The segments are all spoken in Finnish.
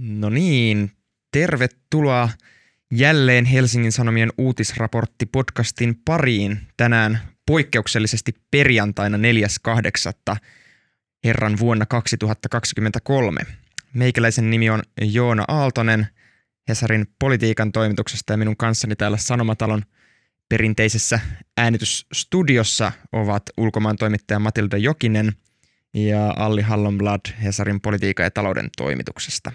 No niin, tervetuloa jälleen Helsingin Sanomien uutisraportti podcastin pariin tänään poikkeuksellisesti perjantaina 4.8. herran vuonna 2023. Meikäläisen nimi on Joona Aaltonen Hesarin politiikan toimituksesta ja minun kanssani täällä Sanomatalon perinteisessä äänitysstudiossa ovat ulkomaan toimittaja Matilda Jokinen ja Alli Hallonblad Hesarin politiikan ja talouden toimituksesta.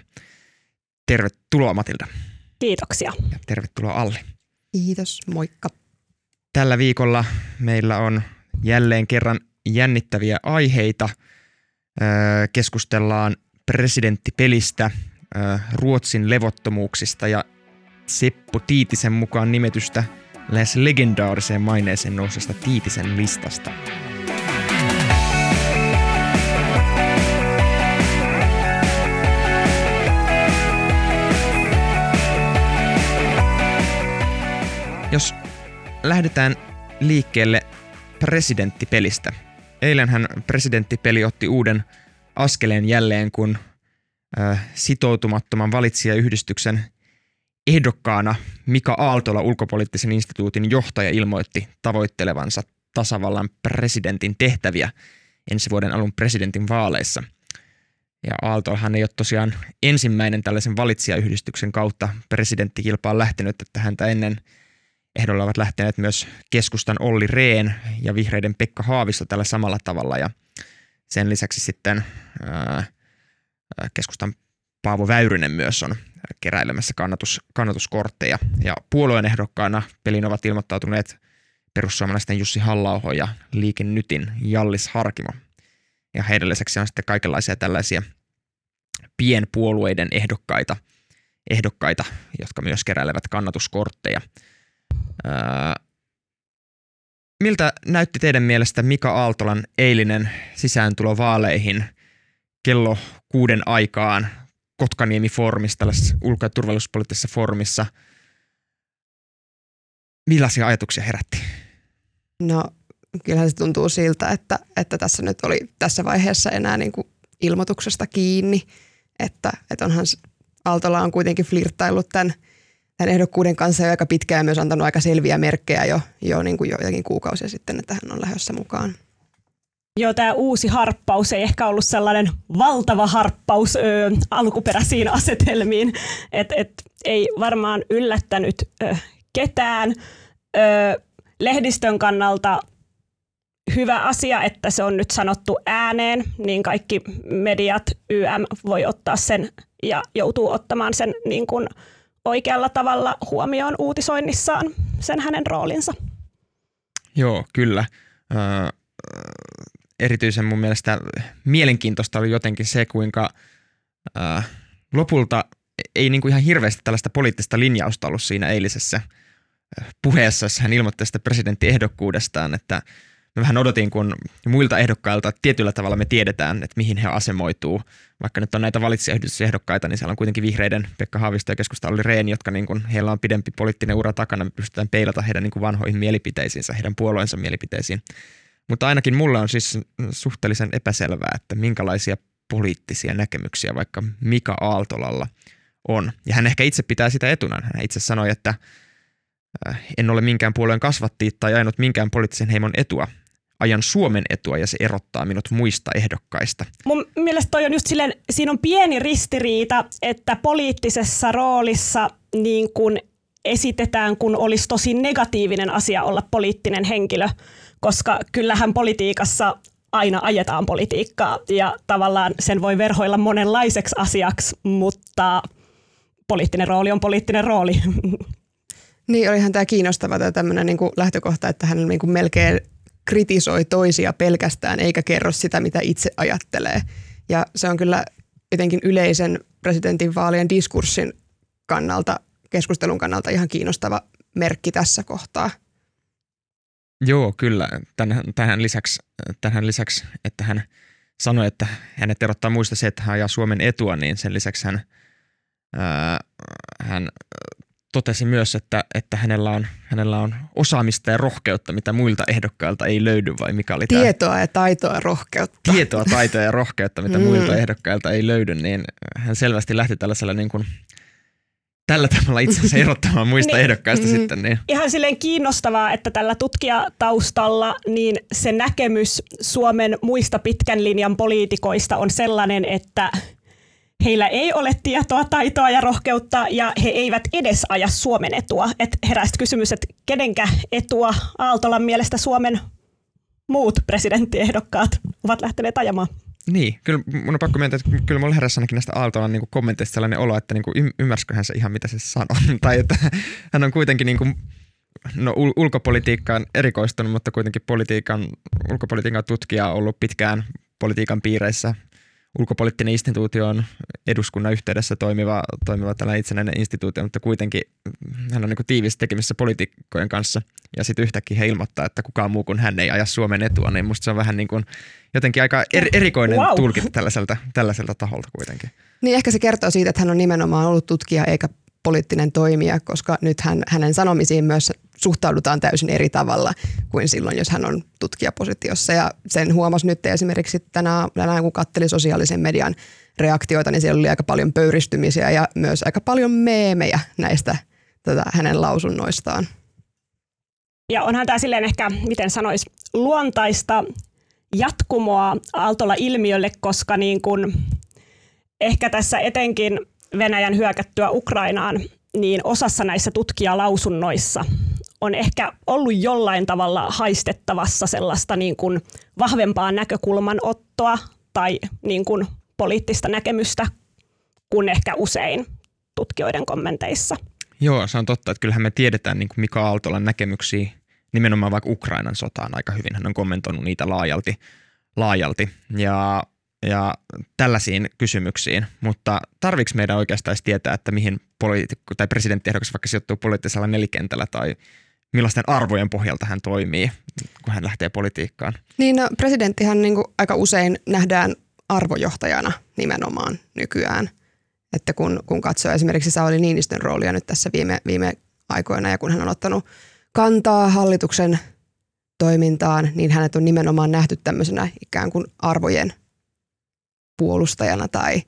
Tervetuloa Matilda. Kiitoksia. Ja tervetuloa Alli. Kiitos, moikka. Tällä viikolla meillä on jälleen kerran jännittäviä aiheita. Keskustellaan presidenttipelistä, Ruotsin levottomuuksista ja Seppo Tiitisen mukaan nimetystä lähes legendaariseen maineeseen nousesta Tiitisen listasta. Jos lähdetään liikkeelle presidenttipelistä. Eilenhän presidenttipeli otti uuden askeleen jälleen, kun sitoutumattoman valitsijayhdistyksen ehdokkaana Mika Aaltola ulkopoliittisen instituutin johtaja ilmoitti tavoittelevansa tasavallan presidentin tehtäviä ensi vuoden alun presidentin vaaleissa. Ja Aaltolahan ei ole tosiaan ensimmäinen tällaisen valitsijayhdistyksen kautta presidenttikilpaan lähtenyt, että häntä ennen – ehdolla ovat lähteneet myös keskustan Olli Rehn ja vihreiden Pekka Haavisto tällä samalla tavalla. Ja sen lisäksi sitten keskustan Paavo Väyrynen myös on keräilemässä kannatus, kannatuskortteja. Ja puolueen ehdokkaana pelin ovat ilmoittautuneet perussuomalaisten Jussi halla ja Liike Nytin Jallis Harkimo. Ja heidän lisäksi on sitten kaikenlaisia tällaisia pienpuolueiden ehdokkaita, ehdokkaita, jotka myös keräilevät kannatuskortteja – miltä näytti teidän mielestä Mika Aaltolan eilinen sisääntulo vaaleihin kello kuuden aikaan Kotkaniemi-foorumissa, tällaisessa ulko- ja turvallisuuspoliittisessa foorumissa? Millaisia ajatuksia herätti? No kyllähän se tuntuu siltä, että, että tässä nyt oli tässä vaiheessa enää niin kuin ilmoituksesta kiinni, että, että onhan Aaltola on kuitenkin flirttaillut tämän – tämän ehdokkuuden kanssa jo aika pitkään myös antanut aika selviä merkkejä jo, jo niin kuin joitakin kuukausia sitten, että hän on lähdössä mukaan. Joo, tämä uusi harppaus ei ehkä ollut sellainen valtava harppaus ö, alkuperäisiin asetelmiin, että et, ei varmaan yllättänyt ö, ketään. Ö, lehdistön kannalta hyvä asia, että se on nyt sanottu ääneen, niin kaikki mediat YM voi ottaa sen ja joutuu ottamaan sen niin kuin – oikealla tavalla huomioon uutisoinnissaan sen hänen roolinsa. Joo, kyllä. Ö, erityisen mun mielestä mielenkiintoista oli jotenkin se, kuinka ö, lopulta ei niin kuin ihan hirveästi tällaista poliittista linjausta ollut siinä eilisessä puheessa, jossa hän ilmoitti sitä presidenttiehdokkuudestaan, että – mä vähän odotin, kun muilta ehdokkailta tietyllä tavalla me tiedetään, että mihin he asemoituu. Vaikka nyt on näitä valitsijayhdistysehdokkaita, niin siellä on kuitenkin vihreiden Pekka Haavisto ja keskusta oli Reeni, jotka niin kuin, heillä on pidempi poliittinen ura takana. Me pystytään peilata heidän niin vanhoihin mielipiteisiinsä, heidän puolueensa mielipiteisiin. Mutta ainakin mulle on siis suhteellisen epäselvää, että minkälaisia poliittisia näkemyksiä vaikka Mika Aaltolalla on. Ja hän ehkä itse pitää sitä etuna. Hän itse sanoi, että äh, en ole minkään puolueen kasvatti tai ainut minkään poliittisen heimon etua ajan Suomen etua ja se erottaa minut muista ehdokkaista. Mun mielestä toi on just silleen, siinä on pieni ristiriita, että poliittisessa roolissa niin kun esitetään, kun olisi tosi negatiivinen asia olla poliittinen henkilö, koska kyllähän politiikassa aina ajetaan politiikkaa ja tavallaan sen voi verhoilla monenlaiseksi asiaksi, mutta poliittinen rooli on poliittinen rooli. Niin, olihan tämä kiinnostava tämä tämmöinen niin lähtökohta, että hän niin kuin melkein kritisoi toisia pelkästään eikä kerro sitä, mitä itse ajattelee. Ja se on kyllä jotenkin yleisen presidentin vaalien diskurssin kannalta, keskustelun kannalta ihan kiinnostava merkki tässä kohtaa. Joo, kyllä. Tähän, lisäksi, tähän lisäksi, että hän sanoi, että hänet erottaa muista se, että hän ajaa Suomen etua, niin sen lisäksi hän, ää, hän totesi myös, että, että hänellä, on, hänellä on osaamista ja rohkeutta, mitä muilta ehdokkailta ei löydy, vai mikä oli tämä? Tietoa ja taitoa ja rohkeutta. Tietoa, taitoa ja rohkeutta, mitä mm. muilta ehdokkailta ei löydy, niin hän selvästi lähti tällaisella niin kuin tällä tavalla itsensä erottamaan muista niin, ehdokkaista mm, sitten. Niin. Ihan silleen kiinnostavaa, että tällä tutkijataustalla niin se näkemys Suomen muista pitkän linjan poliitikoista on sellainen, että heillä ei ole tietoa, taitoa ja rohkeutta ja he eivät edes aja Suomen etua. Et heräsi kysymys, että kenenkä etua Aaltolan mielestä Suomen muut presidenttiehdokkaat ovat lähteneet ajamaan. Niin, kyllä mun on pakko myöntää, että kyllä mulla heräsi ainakin näistä Aaltolan niin kommenteista sellainen olo, että niin kuin ymmärsikö hän se ihan mitä se sanoo. tai että hän on kuitenkin niin kuin, no, ul- ulkopolitiikkaan erikoistunut, mutta kuitenkin politiikan, ulkopolitiikan tutkija ollut pitkään politiikan piireissä ulkopoliittinen instituutio on eduskunnan yhteydessä toimiva, toimiva tällainen itsenäinen instituutio, mutta kuitenkin hän on niin tiivis tekemissä poliitikkojen kanssa ja sitten yhtäkkiä he ilmoittaa, että kukaan muu kuin hän ei aja Suomen etua, niin musta se on vähän niin kuin jotenkin aika er, erikoinen wow. tulkinta tällaiselta, tällaiselta taholta kuitenkin. Niin ehkä se kertoo siitä, että hän on nimenomaan ollut tutkija eikä poliittinen toimija, koska nyt hän, hänen sanomisiin myös suhtaudutaan täysin eri tavalla kuin silloin, jos hän on tutkijapositiossa. Ja sen huomasi nyt esimerkiksi tänään, tänään kun katseli sosiaalisen median reaktioita, niin siellä oli aika paljon pöyristymisiä ja myös aika paljon meemejä näistä tätä hänen lausunnoistaan. Ja onhan tämä silleen ehkä, miten sanois, luontaista jatkumoa Aaltolla ilmiölle, koska niin kun ehkä tässä etenkin Venäjän hyökättyä Ukrainaan, niin osassa näissä tutkijalausunnoissa on ehkä ollut jollain tavalla haistettavassa sellaista niin kuin vahvempaa näkökulmanottoa tai niin kuin poliittista näkemystä kuin ehkä usein tutkijoiden kommenteissa. Joo, se on totta, että kyllähän me tiedetään niin kuin Mika Aaltolan näkemyksiä nimenomaan vaikka Ukrainan sotaan aika hyvin. Hän on kommentoinut niitä laajalti, laajalti. Ja ja tällaisiin kysymyksiin, mutta tarviiko meidän oikeastaan tietää, että mihin poliitikko tai presidenttiehdokas vaikka sijoittuu poliittisella nelikentällä tai millaisten arvojen pohjalta hän toimii, kun hän lähtee politiikkaan? Niin, no, presidenttihän niin kuin aika usein nähdään arvojohtajana nimenomaan nykyään. Että kun, kun katsoo esimerkiksi Sauli Niinistön roolia nyt tässä viime, viime aikoina ja kun hän on ottanut kantaa hallituksen toimintaan, niin hänet on nimenomaan nähty tämmöisenä ikään kuin arvojen puolustajana tai,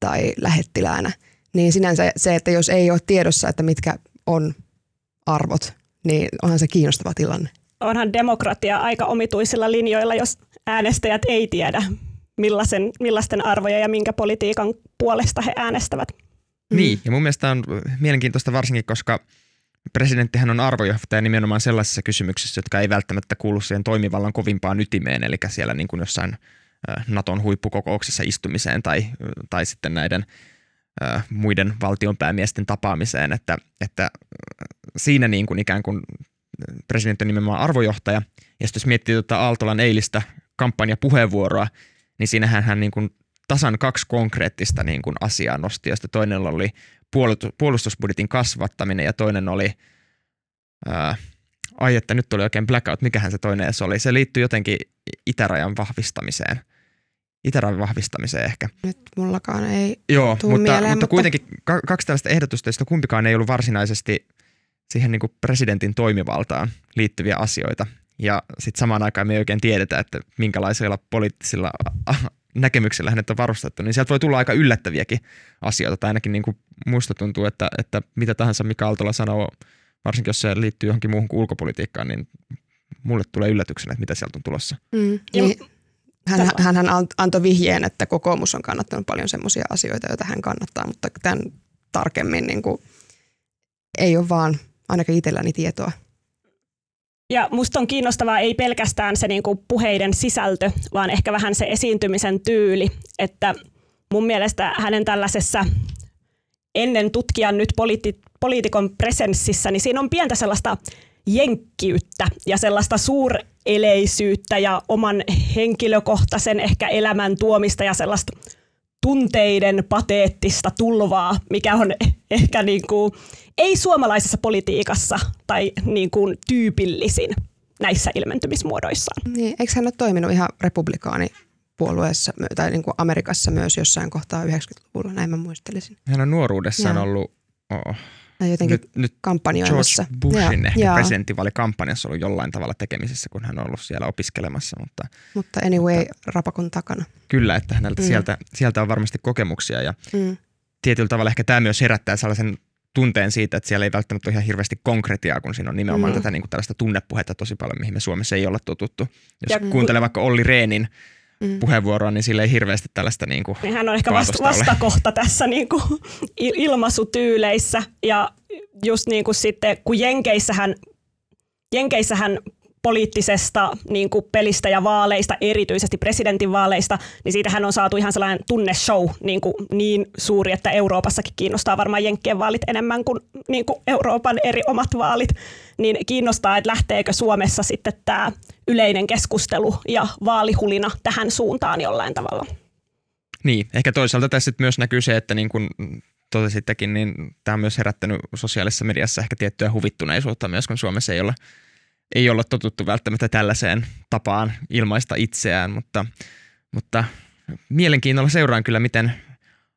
tai lähettiläänä, niin sinänsä se, että jos ei ole tiedossa, että mitkä on arvot, niin onhan se kiinnostava tilanne. Onhan demokratia aika omituisilla linjoilla, jos äänestäjät ei tiedä, millaisen, millaisten arvoja ja minkä politiikan puolesta he äänestävät. Mm. Niin, ja mun mielestä on mielenkiintoista varsinkin, koska presidenttihän on arvojohtaja nimenomaan sellaisissa kysymyksissä, jotka ei välttämättä kuulu siihen toimivallan kovimpaan ytimeen, eli siellä niin kuin jossain – Naton huippukokouksessa istumiseen tai, tai sitten näiden muiden valtionpäämiesten tapaamiseen, että, että siinä niin kuin ikään kuin presidentti on nimenomaan arvojohtaja. Ja sitten jos miettii tuota Aaltolan eilistä kampanjapuheenvuoroa, niin siinähän hän niin kuin tasan kaksi konkreettista niin kuin asiaa nosti, josta toinen oli puolustusbudjetin kasvattaminen ja toinen oli, ää, ai että nyt tuli oikein blackout, mikähän se toinen edes oli. Se liittyy jotenkin itärajan vahvistamiseen itärajan vahvistamiseen ehkä. Nyt mullakaan ei Joo, tuu mutta, mieleen, mutta, kuitenkin kaksi tällaista ehdotusta, joista kumpikaan ei ollut varsinaisesti siihen niin kuin presidentin toimivaltaan liittyviä asioita. Ja sitten samaan aikaan me ei oikein tiedetä, että minkälaisilla poliittisilla näkemyksillä hänet on varustettu, niin sieltä voi tulla aika yllättäviäkin asioita. Tai ainakin niin kuin muista tuntuu, että, että mitä tahansa Mika Aaltola sanoo, varsinkin jos se liittyy johonkin muuhun kuin ulkopolitiikkaan, niin mulle tulee yllätyksenä, että mitä sieltä on tulossa. Mm, niin, hän, hän, hän antoi vihjeen, että kokoomus on kannattanut paljon sellaisia asioita, joita hän kannattaa, mutta tämän tarkemmin niin kuin, ei ole vaan ainakaan itselläni tietoa. Ja musta on kiinnostavaa ei pelkästään se niin kuin puheiden sisältö, vaan ehkä vähän se esiintymisen tyyli, että mun mielestä hänen tällaisessa ennen tutkijan nyt poliitti, poliitikon presenssissä, niin siinä on pientä sellaista jenkkiyttä ja sellaista suureleisyyttä ja oman henkilökohtaisen ehkä elämän tuomista ja sellaista tunteiden pateettista tulvaa, mikä on ehkä niin kuin, ei suomalaisessa politiikassa tai niin kuin tyypillisin näissä ilmentymismuodoissaan. Niin, eikö hän ole toiminut ihan republikaanipuolueessa tai niin kuin Amerikassa myös jossain kohtaa 90-luvulla, näin mä muistelisin. Hän on nuoruudessaan Jaa. ollut oh, jotenkin nyt, nyt kampanjoimassa. George Bushin Joo, ehkä presidenttivaalikampanjassa ollut jollain tavalla tekemisissä, kun hän on ollut siellä opiskelemassa, mutta Mutta anyway, rapakon takana. kyllä, että häneltä Mm. sieltä, sieltä on varmasti kokemuksia ja Mm. tietyllä tavalla ehkä tämä myös herättää sellaisen tunteen siitä, että siellä ei välttämättä ole ihan hirveästi konkretiaa, kun siinä on nimenomaan Mm. tätä niin kuin tällaista tunnepuhetta tosi paljon, mihin me Suomessa ei olla totuttu. Jos Ja ja ku- kuuntelee vaikka Olli Reenin Mm. puheenvuoroa, niin sillä ei hirveästi tällaista niin kuin, Niin hän on ehkä vasta, vastakohta tässä niin kuin il- ilmaisutyyleissä ja just niin kuin sitten, kun Jenkeissähän, Jenkeissähän poliittisesta niin kuin pelistä ja vaaleista, erityisesti presidentinvaaleista, niin siitähän on saatu ihan sellainen tunneshow niin, kuin niin suuri, että Euroopassakin kiinnostaa varmaan Jenkkien vaalit enemmän kuin, niin kuin Euroopan eri omat vaalit. Niin kiinnostaa, että lähteekö Suomessa sitten tämä yleinen keskustelu ja vaalihulina tähän suuntaan jollain tavalla. Niin, ehkä toisaalta tässä myös näkyy se, että niin kuin totesittekin, niin tämä on myös herättänyt sosiaalisessa mediassa ehkä tiettyä huvittuneisuutta myös, kun Suomessa ei olla, ei olla totuttu välttämättä tällaiseen tapaan ilmaista itseään, mutta, mutta mielenkiinnolla seuraan kyllä, miten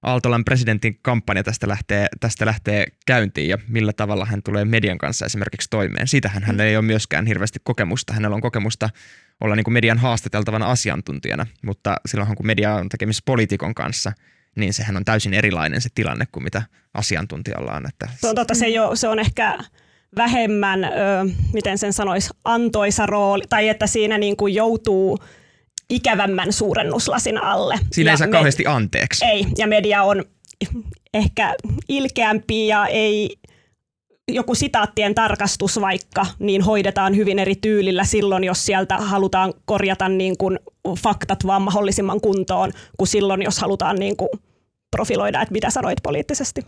Aaltolan presidentin kampanja tästä lähtee, tästä lähtee käyntiin ja millä tavalla hän tulee median kanssa esimerkiksi toimeen. Siitähän hänellä ei ole myöskään hirveästi kokemusta. Hänellä on kokemusta olla niin kuin median haastateltavana asiantuntijana, mutta silloinhan kun media on tekemisissä poliitikon kanssa, niin sehän on täysin erilainen se tilanne kuin mitä asiantuntijalla on. Että Se on, totta, se, ole, se on ehkä vähemmän, ö, miten sen sanoisi, antoisa rooli, tai että siinä niin kuin joutuu ikävämmän suurennuslasin alle. siinä ei saa kauheasti anteeksi. Ei, ja media on ehkä ilkeämpi ja ei joku sitaattien tarkastus vaikka, niin hoidetaan hyvin eri tyylillä silloin, jos sieltä halutaan korjata niin kuin faktat vaan mahdollisimman kuntoon, kuin silloin, jos halutaan niin kuin profiloida, että mitä sanoit poliittisesti.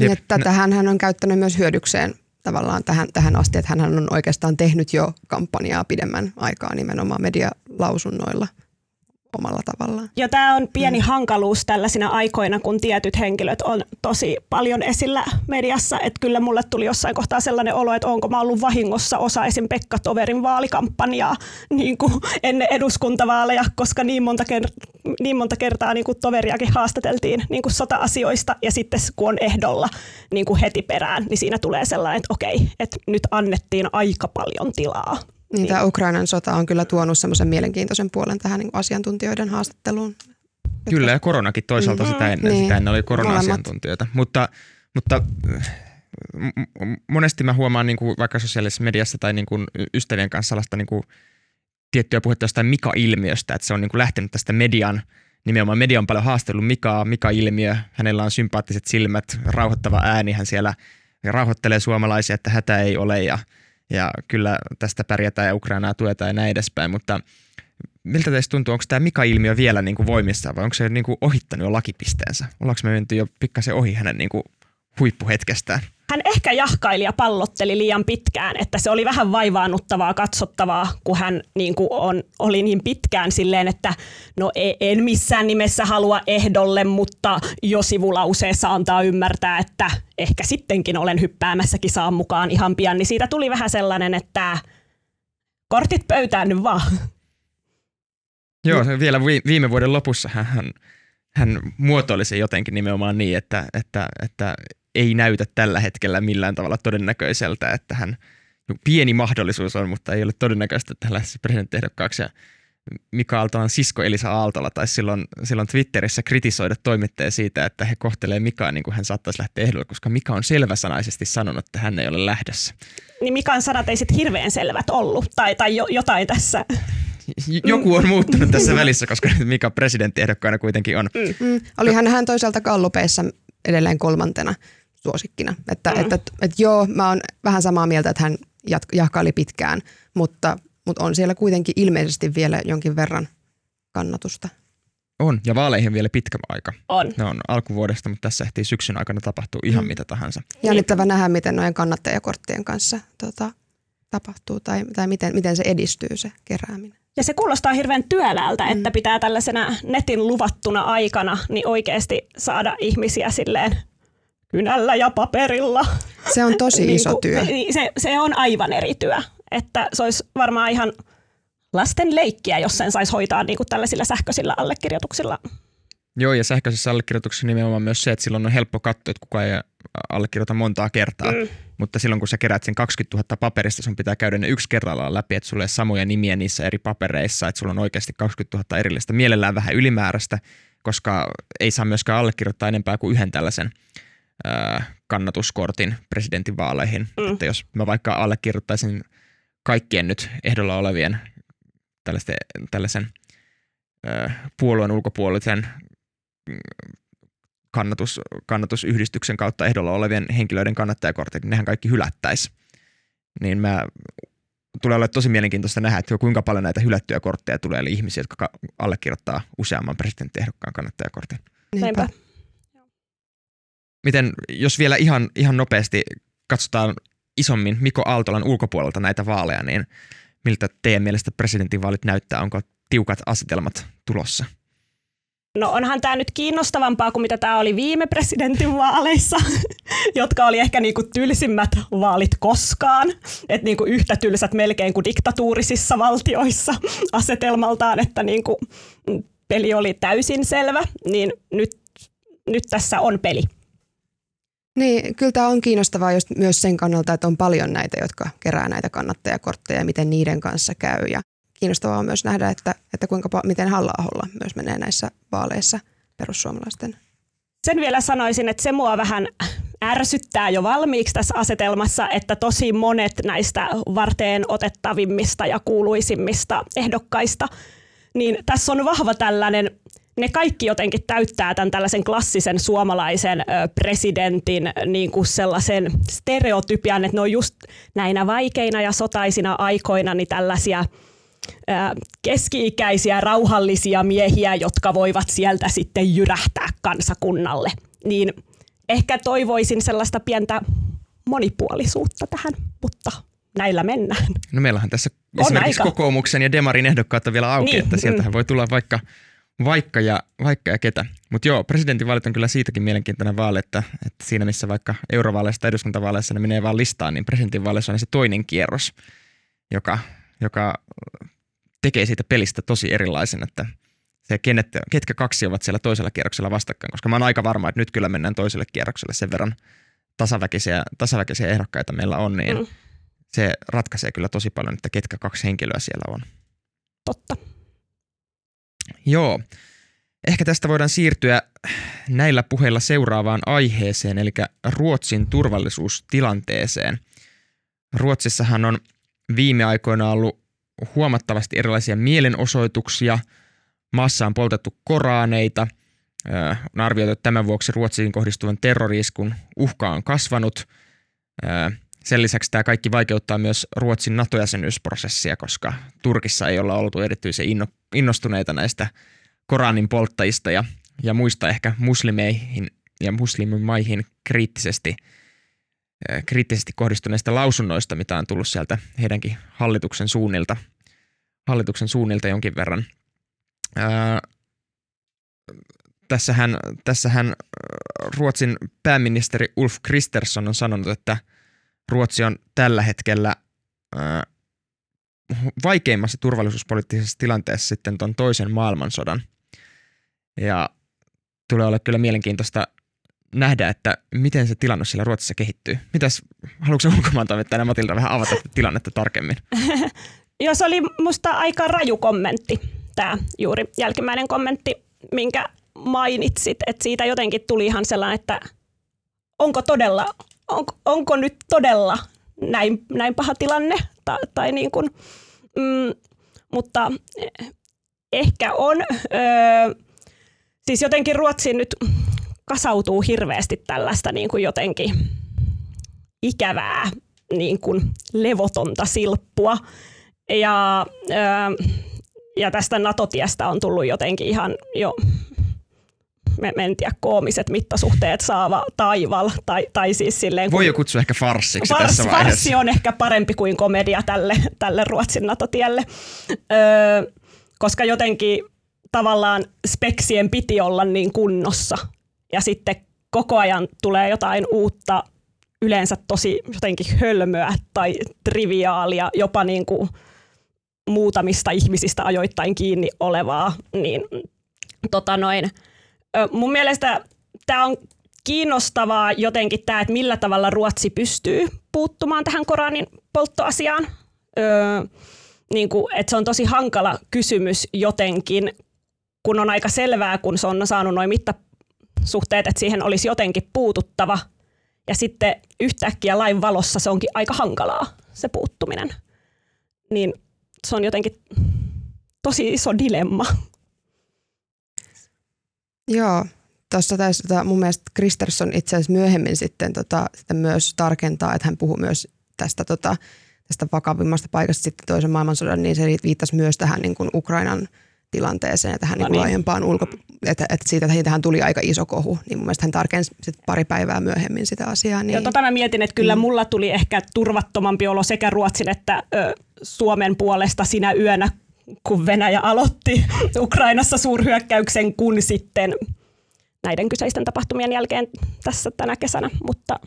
Niin, Jep. että tähän hän on käyttänyt myös hyödykseen tavallaan tähän, tähän asti, että hän on oikeastaan tehnyt jo kampanjaa pidemmän aikaa nimenomaan medialausunnoilla omalla tavallaan. Ja tämä on pieni mm. hankaluus tällaisina aikoina, kun tietyt henkilöt on tosi paljon esillä mediassa. Että kyllä mulle tuli jossain kohtaa sellainen olo, että onko mä ollut vahingossa osa esim. Pekka Toverin vaalikampanjaa niin kuin ennen eduskuntavaaleja, koska niin monta, ker- niin monta kertaa niin kuin Toveriakin haastateltiin niin kuin sota-asioista ja sitten kun on ehdolla niin kuin heti perään, niin siinä tulee sellainen, että okei, että nyt annettiin aika paljon tilaa. Niin, tämä Ukrainan sota on kyllä tuonut semmoisen mielenkiintoisen puolen tähän niin asiantuntijoiden haastatteluun. Kyllä, ja koronakin toisaalta Mm. sitä ennen. Niin. Sitä ennen oli korona-asiantuntijoita. Mutta, mutta äh, monesti mä huomaan niin kuin vaikka sosiaalisessa mediassa tai niin kuin ystävien kanssa sellaista niin kuin tiettyä puhetta jostain Mika-ilmiöstä, että se on niin kuin lähtenyt tästä median, nimenomaan media on paljon haastellut Mikaa, Mika-ilmiö, hänellä on sympaattiset silmät, rauhoittava ääni, hän siellä rauhoittelee suomalaisia, että hätä ei ole ja, ja kyllä tästä pärjätään ja Ukrainaa tuetaan ja näin edespäin, mutta miltä teistä tuntuu, onko tämä Mika-ilmiö vielä niin kuin voimissaan vai onko se niin kuin ohittanut jo lakipisteensä? Ollaanko me menty jo pikkasen ohi hänen niin kuin huippuhetkestään? Hän ehkä jahkaili ja pallotteli liian pitkään, että se oli vähän vaivaannuttavaa katsottavaa, kun hän niin kuin on, oli niin pitkään silleen, että no e- en missään nimessä halua ehdolle, mutta jo sivulauseessa antaa ymmärtää, että ehkä sittenkin olen hyppäämässä kisaan mukaan ihan pian, niin siitä tuli vähän sellainen, että kortit pöytään nyt vaan. Joo, vielä vi- viime vuoden lopussa hän, hän, muotoili se jotenkin nimenomaan niin, että, että, että ei näytä tällä hetkellä millään tavalla todennäköiseltä, että hän pieni mahdollisuus on, mutta ei ole todennäköistä, että hän lähtisi presidenttiehdokkaaksi. Ja Mika Aaltolan sisko Elisa Aaltola taisi silloin, silloin Twitterissä kritisoida toimittajia siitä, että he kohtelee Mikaa niin kuin hän saattaisi lähteä ehdolle, koska Mika on selväsanaisesti sanonut, että hän ei ole lähdössä. Niin Mikan sanat ei sitten hirveän selvät ollut, tai, tai jo, jotain tässä. Joku on muuttunut tässä välissä, koska Mika presidenttiehdokkaana kuitenkin on. Mm. Olihan hän toisaalta kallupeissa edelleen kolmantena suosikkina. Että, mm. että, että, että joo, mä oon vähän samaa mieltä, että hän jat- jahkaili pitkään, mutta, mutta on siellä kuitenkin ilmeisesti vielä jonkin verran kannatusta. On, ja vaaleihin vielä pitkä aika. On. Ne on alkuvuodesta, mutta tässä ehtii syksyn aikana tapahtuu ihan mm. mitä tahansa. Jännittävä nähdä, miten noiden kannattajakorttien kanssa tota, tapahtuu tai, tai miten, miten se edistyy se kerääminen. Ja se kuulostaa hirveän työläältä, että pitää tällaisena netin luvattuna aikana niin oikeasti saada ihmisiä silleen kynällä ja paperilla. Se on tosi Niin iso kuin- työ. niin Se, se on aivan eri työ. Että se olisi varmaan ihan lasten leikkiä, jos sen saisi hoitaa niin kuin tällaisilla sähköisillä allekirjoituksilla. Joo, ja sähköisessä allekirjoituksessa nimenomaan myös se, että silloin on helppo katsoa, että kuka ei allekirjoita montaa kertaa. Mm. Mutta silloin kun sä kerät sen 20 000 paperista, sun pitää käydä ne yksi kerrallaan läpi, että sulla ei samoja nimiä niissä eri papereissa, että sulla on oikeasti 20 000 erillistä, mielellään vähän ylimääräistä, koska ei saa myöskään allekirjoittaa enempää kuin yhden tällaisen kannatuskortin presidentinvaaleihin. Mm. Että jos mä vaikka allekirjoittaisin kaikkien nyt ehdolla olevien tällaisen ö, puolueen ulkopuolisen mm, kannatus, kannatusyhdistyksen kautta ehdolla olevien henkilöiden kannattajakortit, niin nehän kaikki hylättäisi. Niin mä tulee olla tosi mielenkiintoista nähdä, että kuinka paljon näitä hylättyjä kortteja tulee, eli ihmisiä, jotka allekirjoittaa useamman presidenttiehdokkaan kannattajakortin. Niinpä. Miten, jos vielä ihan, ihan nopeasti katsotaan isommin Miko Aaltolan ulkopuolelta näitä vaaleja, niin miltä teidän mielestä presidentinvaalit näyttää? Onko tiukat asetelmat tulossa? No onhan tämä nyt kiinnostavampaa kuin mitä tämä oli viime presidentinvaaleissa, jotka oli ehkä niinku tylsimmät vaalit koskaan. Että niinku yhtä tylsät melkein kuin diktatuurisissa valtioissa asetelmaltaan, että niinku peli oli täysin selvä. Niin nyt, nyt tässä on peli. Niin, kyllä tämä on kiinnostavaa just myös sen kannalta, että on paljon näitä, jotka kerää näitä kannattajakortteja ja miten niiden kanssa käy. Ja kiinnostavaa on myös nähdä, että, että kuinka, miten halla myös menee näissä vaaleissa perussuomalaisten. Sen vielä sanoisin, että se mua vähän ärsyttää jo valmiiksi tässä asetelmassa, että tosi monet näistä varteen otettavimmista ja kuuluisimmista ehdokkaista, niin tässä on vahva tällainen ne kaikki jotenkin täyttää tämän tällaisen klassisen suomalaisen presidentin niin kuin sellaisen stereotypian, että ne on just näinä vaikeina ja sotaisina aikoina niin tällaisia keski-ikäisiä rauhallisia miehiä, jotka voivat sieltä sitten jyrähtää kansakunnalle. Niin ehkä toivoisin sellaista pientä monipuolisuutta tähän, mutta näillä mennään. No meillähän tässä on esimerkiksi aika. kokoomuksen ja Demarin ehdokkaat vielä auki, niin, että sieltähän mm. voi tulla vaikka – vaikka ja, vaikka ja ketä. Mutta joo, presidentinvaalit on kyllä siitäkin mielenkiintoinen vaali, että, että siinä missä vaikka eurovaaleissa tai eduskuntavaaleissa ne menee vaan listaan, niin presidentinvaaleissa on se toinen kierros, joka, joka tekee siitä pelistä tosi erilaisen, että se kenet, ketkä kaksi ovat siellä toisella kierroksella vastakkain, koska mä oon aika varma, että nyt kyllä mennään toiselle kierrokselle sen verran tasaväkisiä, tasaväkisiä ehdokkaita meillä on, niin mm. se ratkaisee kyllä tosi paljon, että ketkä kaksi henkilöä siellä on. Totta. Joo. Ehkä tästä voidaan siirtyä näillä puheilla seuraavaan aiheeseen, eli Ruotsin turvallisuustilanteeseen. Ruotsissahan on viime aikoina ollut huomattavasti erilaisia mielenosoituksia, maassa on poltettu koraaneita, on arvioitu, että tämän vuoksi Ruotsiin kohdistuvan terroriskun uhka on kasvanut. Sen lisäksi tämä kaikki vaikeuttaa myös Ruotsin NATO-jäsenyysprosessia, koska Turkissa ei olla oltu erityisen innostuneita näistä Koranin polttajista ja, ja muista ehkä muslimeihin ja muslimimaihin kriittisesti, äh, kriittisesti kohdistuneista lausunnoista, mitä on tullut sieltä heidänkin hallituksen suunnilta, hallituksen suunnilta jonkin verran. Ää, tässähän, tässähän Ruotsin pääministeri Ulf Kristersson on sanonut, että – Ruotsi on tällä hetkellä vaikeimmassa turvallisuuspoliittisessa tilanteessa sitten tuon toisen maailmansodan. Ja tulee olla kyllä mielenkiintoista nähdä, että miten se tilanne siellä Ruotsissa kehittyy. Mitäs, haluatko ulkomaan toimittajana Matilda vähän avata tilannetta tarkemmin? Joo, oli musta aika raju kommentti, tämä juuri jälkimmäinen kommentti, minkä mainitsit, että siitä jotenkin tuli ihan sellainen, että onko todella on, onko nyt todella näin, näin paha tilanne, tai, tai niin kuin, mm, mutta eh, ehkä on. Öö, siis jotenkin Ruotsiin nyt kasautuu hirveästi tällaista niin kuin jotenkin ikävää niin kuin levotonta silppua. Ja, öö, ja tästä NATO-tiestä on tullut jotenkin ihan jo me, en tiedä, koomiset mittasuhteet saava taival. Tai, tai siis silleen, Voi jo kutsua ehkä farssiksi fars, tässä vaiheessa. Farssi on ehkä parempi kuin komedia tälle, tälle Ruotsin NATO-tielle. Öö, koska jotenkin tavallaan speksien piti olla niin kunnossa. Ja sitten koko ajan tulee jotain uutta, yleensä tosi jotenkin hölmöä tai triviaalia, jopa niin kuin muutamista ihmisistä ajoittain kiinni olevaa, niin tota noin, mun mielestä tämä on kiinnostavaa jotenkin tämä, että millä tavalla Ruotsi pystyy puuttumaan tähän Koranin polttoasiaan. Öö, niin kuin, että se on tosi hankala kysymys jotenkin, kun on aika selvää, kun se on saanut noin mittasuhteet, että siihen olisi jotenkin puututtava. Ja sitten yhtäkkiä lain valossa se onkin aika hankalaa, se puuttuminen. Niin se on jotenkin tosi iso dilemma. Joo, tuossa taisi tota, mun mielestä Kristersson itse asiassa myöhemmin sitten tota, sitä myös tarkentaa, että hän puhuu myös tästä, tota, tästä vakavimmasta paikasta sitten toisen maailmansodan, niin se viittasi myös tähän niin kuin Ukrainan tilanteeseen ja tähän no niin. laajempaan ulko, että, että siitä että tähän tuli aika iso kohu, niin mun mielestä hän tarkensi sit pari päivää myöhemmin sitä asiaa. Niin... Joo, tota mä mietin, että kyllä mm. mulla tuli ehkä turvattomampi olo sekä Ruotsin että ö, Suomen puolesta sinä yönä, kun Venäjä aloitti Ukrainassa suurhyökkäyksen, kun sitten näiden kyseisten tapahtumien jälkeen tässä tänä kesänä, mutta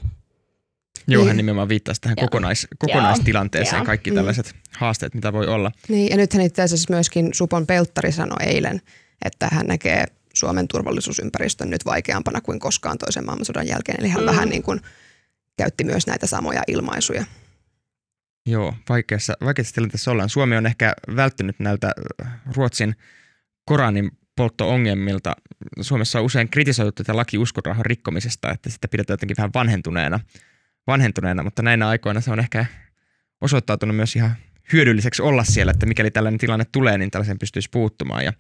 Joo, hän niin. nimenomaan viittasi tähän kokonais, kokonaistilanteeseen, kaikki mm. tällaiset mm. haasteet, mitä voi olla. Niin, ja nythän itse asiassa myöskin Supon Pelttari sanoi eilen, että hän näkee Suomen turvallisuusympäristön nyt vaikeampana kuin koskaan toisen maailmansodan jälkeen. Eli hän mm. vähän niin kuin käytti myös näitä samoja ilmaisuja. Joo, vaikeassa, vaikeassa tilanteessa ollaan. Suomi on ehkä välttynyt näiltä Ruotsin Koranin poltto-ongelmilta. Suomessa on usein kritisoitu tätä laki uskonrauhan rikkomisesta, että sitä pidetään jotenkin vähän vanhentuneena, vanhentuneena, mutta näinä aikoina se on ehkä osoittautunut myös ihan hyödylliseksi olla siellä, että mikäli tällainen tilanne tulee, niin tällaisen pystyisi puuttumaan. Ja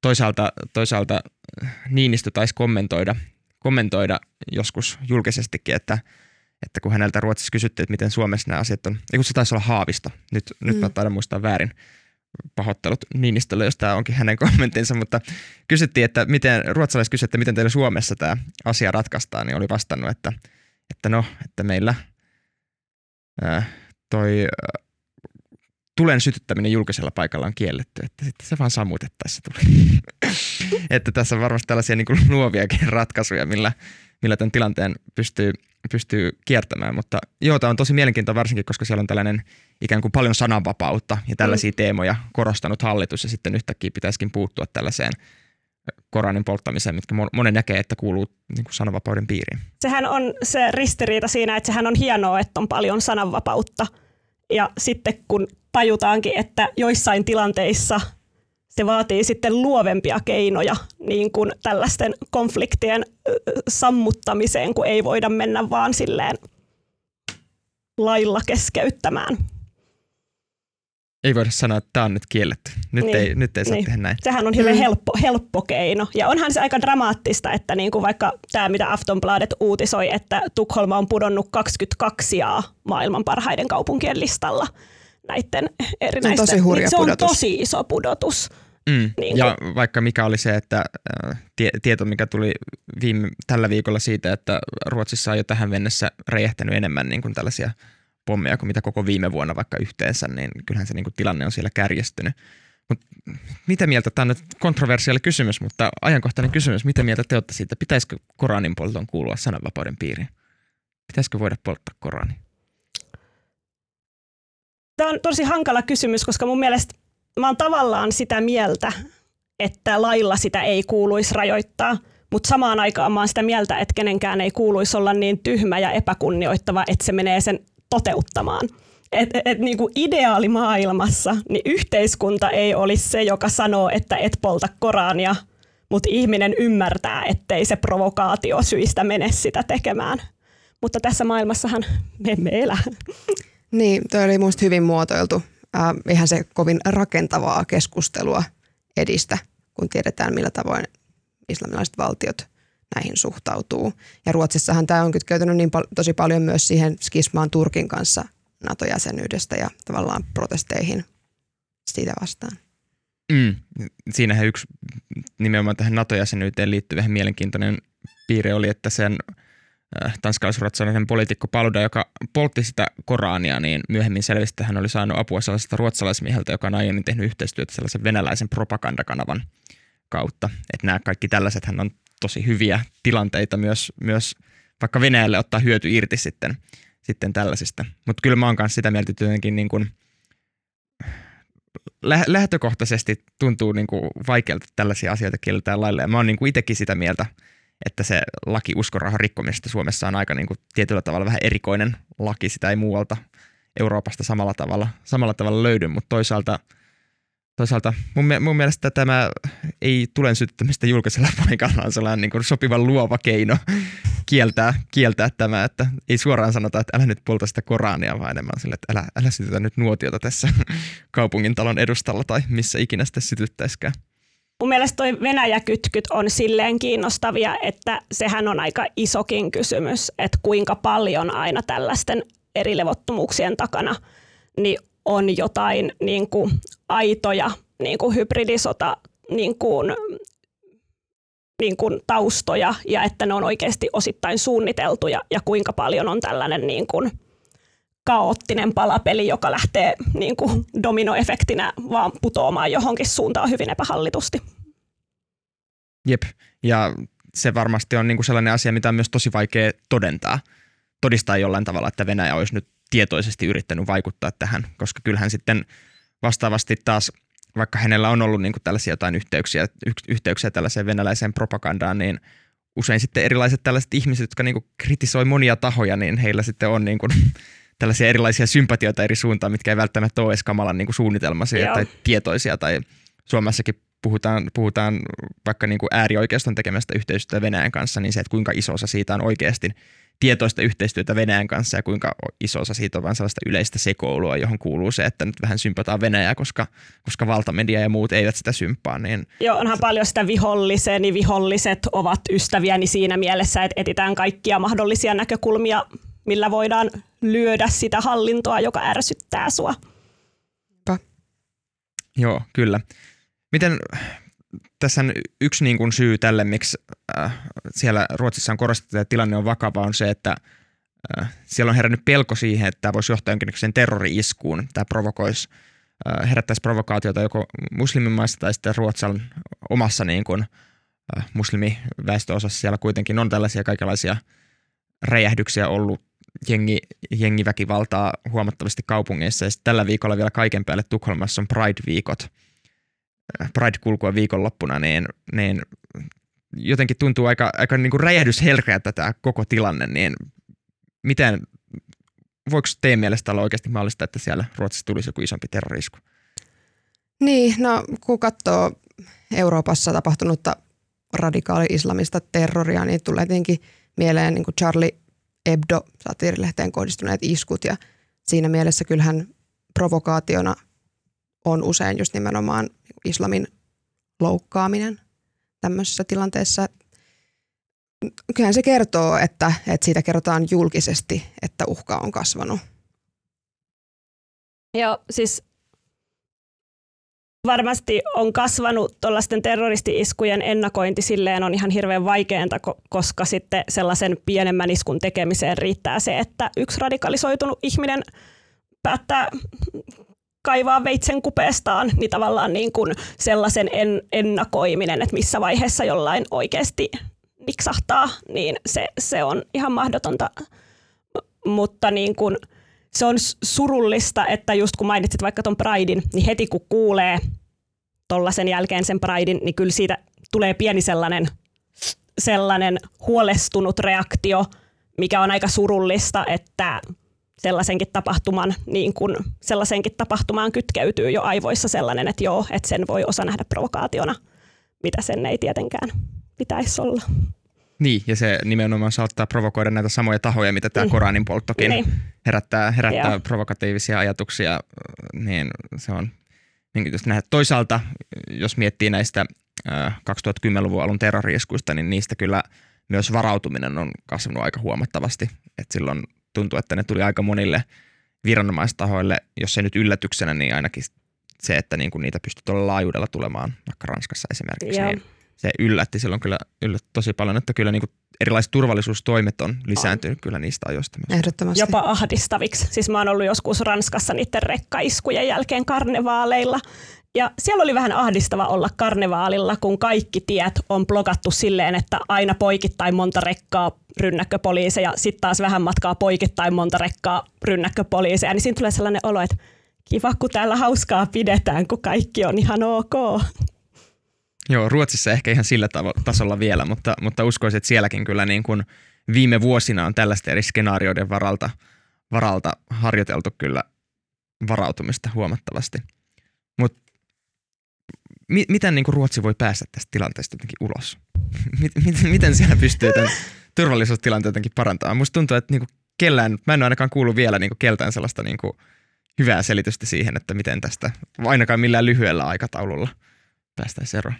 toisaalta, toisaalta Niinistö taisi kommentoida, kommentoida joskus julkisestikin, että, että kun häneltä Ruotsissa kysyttiin, että miten Suomessa nämä asiat on, ei kun se taisi olla Haavisto, nyt, mm. nyt mä taidan muistaa väärin, pahoittelut Niinistölle, jos tämä onkin hänen kommenttinsa, mutta kysyttiin, että miten, ruotsalaiset kysyivät, että miten teillä Suomessa tämä asia ratkaistaan, niin oli vastannut, että, että no, että meillä ää, toi ää, tulen sytyttäminen julkisella paikalla on kielletty, että sitten se vaan sammutettaisiin se tuli. että tässä on varmasti tällaisia niin kuin luoviakin ratkaisuja, millä, millä tämän tilanteen pystyy, pystyy kiertämään, mutta joo, tämä on tosi mielenkiintoista varsinkin, koska siellä on tällainen ikään kuin paljon sananvapautta ja tällaisia mm. teemoja korostanut hallitus ja sitten yhtäkkiä pitäisikin puuttua tällaiseen Koranin polttamiseen, mitkä monen näkee, että kuuluu niin kuin sananvapauden piiriin. Sehän on se ristiriita siinä, että sehän on hienoa, että on paljon sananvapautta. Ja sitten kun tajutaankin, että joissain tilanteissa se vaatii sitten luovempia keinoja niin kuin tällaisten konfliktien sammuttamiseen, kun ei voida mennä vaan silleen lailla keskeyttämään ei voida sanoa, että tämä on nyt kielletty. Nyt, niin. ei, nyt ei saa niin. tehdä näin. Sehän on hyvin mm. helppo, helppo keino. Ja onhan se aika dramaattista, että niin kuin vaikka tämä, mitä Aftonbladet uutisoi, että Tukholma on pudonnut 22 jaa maailman parhaiden kaupunkien listalla näiden erinäisten. Se on tosi hurja niin se pudotus. on tosi iso pudotus. Mm. Niin ja vaikka mikä oli se, että äh, tie, tieto, mikä tuli viime, tällä viikolla siitä, että Ruotsissa on jo tähän mennessä räjähtänyt enemmän niin kuin tällaisia – pommeja kuin mitä koko viime vuonna vaikka yhteensä, niin kyllähän se niin kuin tilanne on siellä kärjestynyt. Mut mitä mieltä, tämä on nyt kontroversiaali kysymys, mutta ajankohtainen kysymys, mitä mieltä te olette siitä, pitäisikö Koranin polton kuulua sananvapauden piiriin? Pitäisikö voida polttaa Korani? Tämä on tosi hankala kysymys, koska mun mielestä mä oon tavallaan sitä mieltä, että lailla sitä ei kuuluisi rajoittaa, mutta samaan aikaan mä oon sitä mieltä, että kenenkään ei kuuluisi olla niin tyhmä ja epäkunnioittava, että se menee sen toteuttamaan. Et, et, niin kuin ideaalimaailmassa niin yhteiskunta ei olisi se, joka sanoo, että et polta Korania, mutta ihminen ymmärtää, ettei se provokaatio syistä mene sitä tekemään. Mutta tässä maailmassahan me emme elä. Niin, tuo oli minusta hyvin muotoiltu. Äh, ihan se kovin rakentavaa keskustelua edistä, kun tiedetään millä tavoin islamilaiset valtiot näihin suhtautuu. Ja Ruotsissahan tämä on kytkeytynyt niin pal- tosi paljon myös siihen skismaan Turkin kanssa NATO-jäsenyydestä ja tavallaan protesteihin siitä vastaan. Mm. Siinähän yksi nimenomaan tähän NATO-jäsenyyteen liittyvä mielenkiintoinen piirre oli, että sen tanskalais-ruotsalainen poliitikko Paluda, joka poltti sitä Korania, niin myöhemmin selvisi, että hän oli saanut apua sellaisesta ruotsalaismieheltä, joka on aiemmin tehnyt yhteistyötä sellaisen venäläisen propagandakanavan kautta. Että nämä kaikki tällaiset hän on tosi hyviä tilanteita myös, myös vaikka Venäjälle ottaa hyöty irti sitten, sitten tällaisista. Mutta kyllä mä oon kanssa sitä mieltä, jotenkin niin kuin lä- lähtökohtaisesti tuntuu niin kuin vaikealta tällaisia asioita kielletään lailla. Ja mä oon niin kuin itsekin sitä mieltä, että se laki uskonrauhan rikkomisesta Suomessa on aika niin kuin tietyllä tavalla vähän erikoinen laki. Sitä ei muualta Euroopasta samalla tavalla, samalla tavalla löydy, mutta toisaalta – toisaalta mun, mun mielestä tämä ei tulen sytyttämistä julkisella paikalla on sellainen niin kuin sopivan luova keino kieltää, kieltää tämä, että ei suoraan sanota, että älä nyt polta sitä Korania, vaan enemmän sille, että älä, älä sytytä nyt nuotiota tässä kaupungin talon edustalla tai missä ikinä sitä sytyttäisikään. Mun mielestä toi Venäjä-kytkyt on silleen kiinnostavia, että sehän on aika isokin kysymys, että kuinka paljon aina tällaisten eri levottomuuksien takana niin on jotain niin kuin aitoja niin kuin hybridisota niin kuin, niin kuin taustoja ja että ne on oikeasti osittain suunniteltuja ja kuinka paljon on tällainen niin kuin kaoottinen palapeli, joka lähtee niin kuin dominoefektinä vaan putoamaan johonkin suuntaan hyvin epähallitusti. Jep, ja se varmasti on niin kuin sellainen asia, mitä on myös tosi vaikea todentaa, todistaa jollain tavalla, että Venäjä olisi nyt tietoisesti yrittänyt vaikuttaa tähän, koska kyllähän sitten vastaavasti taas, vaikka hänellä on ollut niin kuin tällaisia jotain yhteyksiä, yhteyksiä tällaiseen venäläiseen propagandaan, niin usein sitten erilaiset tällaiset ihmiset, jotka niin kuin kritisoi monia tahoja, niin heillä sitten on niin kuin tällaisia erilaisia sympatioita eri suuntaan, mitkä ei välttämättä ole edes kamalan niin suunnitelmaisia Joo. tai tietoisia tai Suomessakin puhutaan, puhutaan vaikka niin kuin äärioikeiston tekemästä yhteistyötä Venäjän kanssa, niin se, että kuinka iso osa siitä on oikeasti tietoista yhteistyötä Venäjän kanssa ja kuinka iso osa siitä on vain sellaista yleistä sekoilua, johon kuuluu se, että nyt vähän sympataan Venäjää, koska, koska valtamedia ja muut eivät sitä symppaa. Niin... Joo, onhan paljon sitä viholliseni, niin viholliset ovat ystäviäni siinä mielessä, että etitään kaikkia mahdollisia näkökulmia, millä voidaan lyödä sitä hallintoa, joka ärsyttää sua. Joo, kyllä. Miten tässä on yksi niin kuin syy tälle, miksi äh, siellä Ruotsissa on korostettu, että tilanne on vakava, on se, että äh, siellä on herännyt pelko siihen, että tämä voisi johtaa jonkinlaiseen terrori-iskuun. Tämä provokoisi, äh, herättäisi provokaatiota joko muslimimaissa tai sitten Ruotsan omassa niin kuin, äh, muslimiväestöosassa. Siellä kuitenkin on tällaisia kaikenlaisia räjähdyksiä ollut jengi, jengiväkivaltaa huomattavasti kaupungeissa. Ja tällä viikolla vielä kaiken päälle Tukholmassa on Pride-viikot – Pride-kulkua viikonloppuna, niin, niin jotenkin tuntuu aika, aika niin kuin räjähdysherkeältä tämä koko tilanne, niin miten, voiko teidän mielestä olla oikeasti mahdollista, että siellä Ruotsissa tulisi joku isompi terrorisku? Niin, no kun katsoo Euroopassa tapahtunutta radikaali-islamista terroria, niin tulee tietenkin mieleen niin kuin Charlie Hebdo satiirilehteen kohdistuneet iskut ja siinä mielessä kyllähän provokaationa on usein just nimenomaan islamin loukkaaminen tämmöisessä tilanteessa. Kyllähän se kertoo, että, että siitä kerrotaan julkisesti, että uhka on kasvanut. Joo, siis varmasti on kasvanut tuollaisten terroristi-iskujen ennakointi silleen on ihan hirveän vaikeaa, koska sitten sellaisen pienemmän iskun tekemiseen riittää se, että yksi radikalisoitunut ihminen päättää kaivaa veitsen kupeestaan, niin tavallaan niin kuin sellaisen en, ennakoiminen, että missä vaiheessa jollain oikeasti niksahtaa, niin se, se on ihan mahdotonta. Mutta niin kuin, se on surullista, että just kun mainitsit vaikka ton Pridein, niin heti kun kuulee tollaisen jälkeen sen Pridein, niin kyllä siitä tulee pieni sellainen, sellainen huolestunut reaktio, mikä on aika surullista, että sellaisenkin tapahtuman, niin kun sellaisenkin tapahtumaan kytkeytyy jo aivoissa sellainen, että joo, että sen voi osa nähdä provokaationa, mitä sen ei tietenkään pitäisi olla. Niin, ja se nimenomaan saattaa provokoida näitä samoja tahoja, mitä tämä mm. Koranin polttokin niin. herättää, herättää provokatiivisia ajatuksia, niin se on niin nähdä. Toisaalta, jos miettii näistä 2010-luvun alun terroriiskuista, niin niistä kyllä myös varautuminen on kasvanut aika huomattavasti. Et silloin tuntuu, että ne tuli aika monille viranomaistahoille, jos ei nyt yllätyksenä, niin ainakin se, että niin kuin niitä pystyy tuolla laajuudella tulemaan, vaikka Ranskassa esimerkiksi, Joo. niin se yllätti silloin kyllä yllätti tosi paljon, että kyllä niin kuin erilaiset turvallisuustoimet on lisääntynyt kyllä niistä ajoista myös. Ehdottomasti. Jopa ahdistaviksi. Siis mä oon ollut joskus Ranskassa niiden rekkaiskujen jälkeen karnevaaleilla ja siellä oli vähän ahdistava olla karnevaalilla, kun kaikki tiet on blokattu silleen, että aina poikittain monta rekkaa rynnäkköpoliiseja, sitten taas vähän matkaa poikittain monta rekkaa rynnäkköpoliiseja, niin siinä tulee sellainen olo, että kiva, kun täällä hauskaa pidetään, kun kaikki on ihan ok. Joo, Ruotsissa ehkä ihan sillä tavo- tasolla vielä, mutta, mutta uskoisin, että sielläkin kyllä niin kuin viime vuosina on tällaista eri skenaarioiden varalta, varalta harjoiteltu kyllä varautumista huomattavasti. Mutta mi- miten niin kuin Ruotsi voi päästä tästä tilanteesta jotenkin ulos? miten, miten siellä pystyy tämän turvallisuustilanteen jotenkin parantamaan? Musta tuntuu, että niin kuin kellään, mä en ole ainakaan kuullut vielä niin kuin keltään sellaista niin kuin hyvää selitystä siihen, että miten tästä ainakaan millään lyhyellä aikataululla päästäisiin eroon.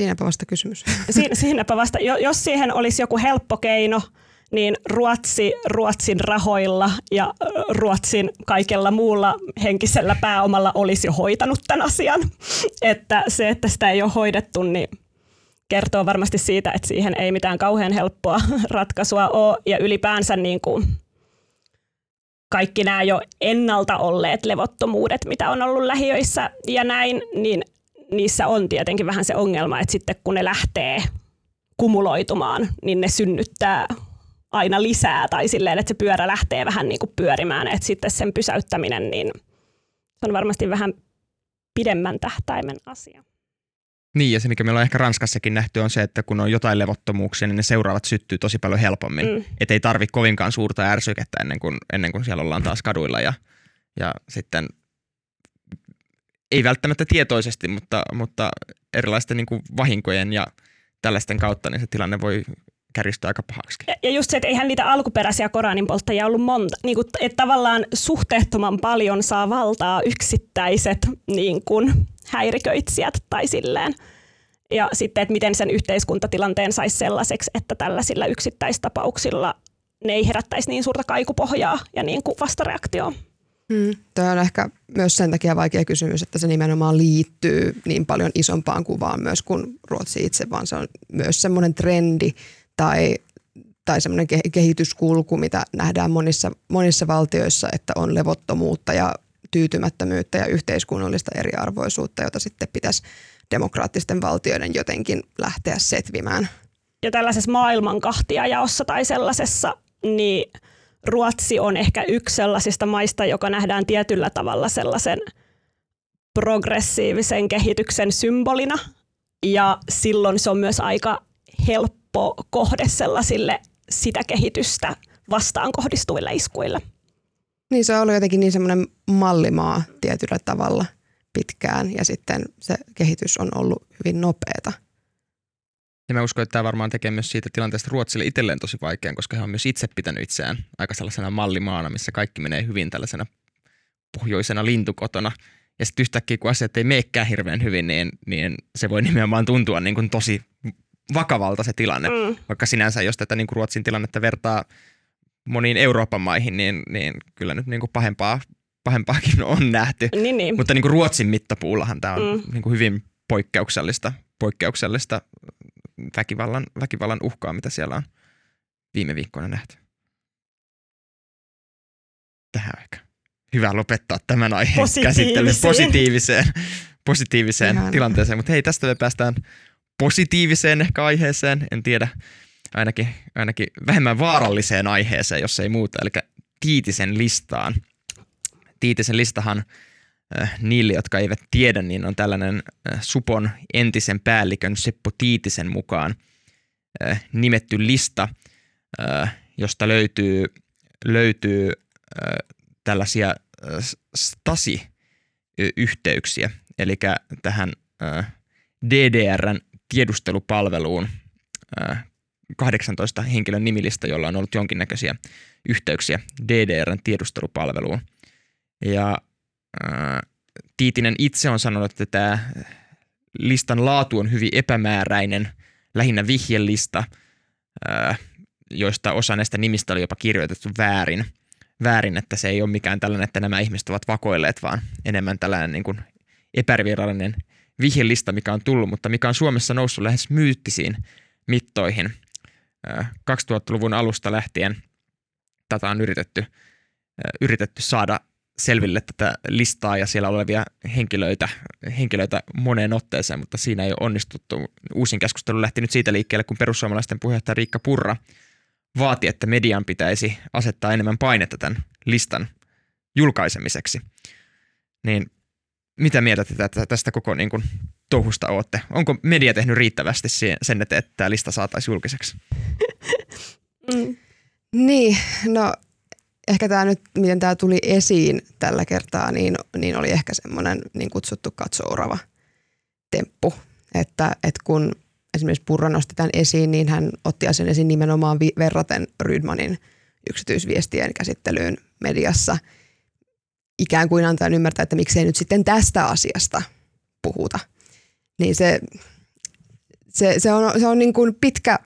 Siinäpä vasta kysymys. Siin, siinäpä vasta, jos siihen olisi joku helppo keino, niin Ruotsi Ruotsin rahoilla ja Ruotsin kaikella muulla henkisellä pääomalla olisi jo hoitanut tämän asian. Että se, että sitä ei ole hoidettu, niin kertoo varmasti siitä, että siihen ei mitään kauhean helppoa ratkaisua ole. Ja ylipäänsä niin kuin kaikki nämä jo ennalta olleet levottomuudet, mitä on ollut lähiöissä ja näin, niin niissä on tietenkin vähän se ongelma, että sitten kun ne lähtee kumuloitumaan, niin ne synnyttää aina lisää tai silleen, että se pyörä lähtee vähän niin kuin pyörimään, että sitten sen pysäyttäminen, niin se on varmasti vähän pidemmän tähtäimen asia. Niin, ja se mikä meillä on ehkä Ranskassakin nähty on se, että kun on jotain levottomuuksia, niin ne seuraavat syttyy tosi paljon helpommin. Mm. Että ei tarvi kovinkaan suurta ärsykettä ennen kuin, ennen kuin siellä ollaan taas kaduilla ja, ja sitten ei välttämättä tietoisesti, mutta, mutta erilaisten niin kuin vahinkojen ja tällaisten kautta niin se tilanne voi kärjistyä aika pahaksi. Ja, ja just se, että eihän niitä alkuperäisiä Koranin polttajia ollut monta. Niin kuin, että tavallaan suhteettoman paljon saa valtaa yksittäiset niin kuin, häiriköitsijät tai silleen. Ja sitten, että miten sen yhteiskuntatilanteen saisi sellaiseksi, että tällaisilla yksittäistapauksilla ne ei herättäisi niin suurta kaikupohjaa ja niin kuin vastareaktioon. Hmm. Tämä on ehkä myös sen takia vaikea kysymys, että se nimenomaan liittyy niin paljon isompaan kuvaan myös kuin Ruotsi itse, vaan se on myös semmoinen trendi tai, tai semmoinen kehityskulku, mitä nähdään monissa, monissa valtioissa, että on levottomuutta ja tyytymättömyyttä ja yhteiskunnallista eriarvoisuutta, jota sitten pitäisi demokraattisten valtioiden jotenkin lähteä setvimään. Ja tällaisessa maailmankahtiajaossa tai sellaisessa, niin Ruotsi on ehkä yksi sellaisista maista, joka nähdään tietyllä tavalla sellaisen progressiivisen kehityksen symbolina. Ja silloin se on myös aika helppo kohde sellaisille sitä kehitystä vastaan kohdistuville iskuille. Niin se on ollut jotenkin niin semmoinen mallimaa tietyllä tavalla pitkään ja sitten se kehitys on ollut hyvin nopeata. Ja mä uskon, että tämä varmaan tekee myös siitä tilanteesta Ruotsille itselleen tosi vaikean, koska he on myös itse pitänyt itseään aika sellaisena mallimaana, missä kaikki menee hyvin tällaisena pohjoisena lintukotona. Ja sitten yhtäkkiä, kun asiat ei meekään hirveän hyvin, niin, niin se voi nimenomaan tuntua niin kuin tosi vakavalta se tilanne. Mm. Vaikka sinänsä, jos tätä niin kuin Ruotsin tilannetta vertaa moniin Euroopan maihin, niin, niin kyllä nyt niin kuin pahempaa, pahempaakin on nähty. Niin, niin. Mutta niin kuin Ruotsin mittapuullahan tämä on mm. niin kuin hyvin poikkeuksellista, poikkeuksellista väkivallan, väkivallan uhkaa, mitä siellä on viime viikkoina nähty. Tähän aika. Hyvä lopettaa tämän aiheen käsittely positiiviseen, positiiviseen tilanteeseen. Mutta hei, tästä me päästään positiiviseen ehkä aiheeseen, en tiedä, ainakin, ainakin vähemmän vaaralliseen aiheeseen, jos ei muuta, eli Tiitisen listaan. Tiitisen listahan niille, jotka eivät tiedä, niin on tällainen äh, Supon entisen päällikön Seppo Tiitisen mukaan äh, nimetty lista, äh, josta löytyy, löytyy äh, tällaisia äh, Stasi-yhteyksiä, eli tähän äh, DDRn tiedustelupalveluun 18 henkilön nimilistä, jolla on ollut jonkinnäköisiä yhteyksiä DDRn tiedustelupalveluun. Ja Tiitinen itse on sanonut, että tämä listan laatu on hyvin epämääräinen, lähinnä vihjelista, joista osa näistä nimistä oli jopa kirjoitettu väärin. Väärin, että se ei ole mikään tällainen, että nämä ihmiset ovat vakoilleet, vaan enemmän tällainen niin kuin epävirallinen vihjelista, mikä on tullut, mutta mikä on Suomessa noussut lähes myyttisiin mittoihin. 2000-luvun alusta lähtien tätä on yritetty, yritetty saada selville tätä listaa ja siellä olevia henkilöitä, henkilöitä moneen otteeseen, mutta siinä ei ole onnistuttu. Uusin keskustelu lähti nyt siitä liikkeelle, kun perussuomalaisten puheenjohtaja Riikka Purra vaati, että median pitäisi asettaa enemmän painetta tämän listan julkaisemiseksi. Niin mitä mieltä te tästä koko niin kuin, touhusta olette? Onko media tehnyt riittävästi sen, että tämä lista saataisiin julkiseksi? Mm. Niin, no ehkä tämä nyt, miten tämä tuli esiin tällä kertaa, niin, niin oli ehkä semmoinen niin kutsuttu katsourava temppu. Että, että kun esimerkiksi Purra nosti tämän esiin, niin hän otti asian esiin nimenomaan vi- verraten Rydmanin yksityisviestien käsittelyyn mediassa. Ikään kuin antaa ymmärtää, että miksei nyt sitten tästä asiasta puhuta. Niin se, se, se on, se on niin kuin pitkä,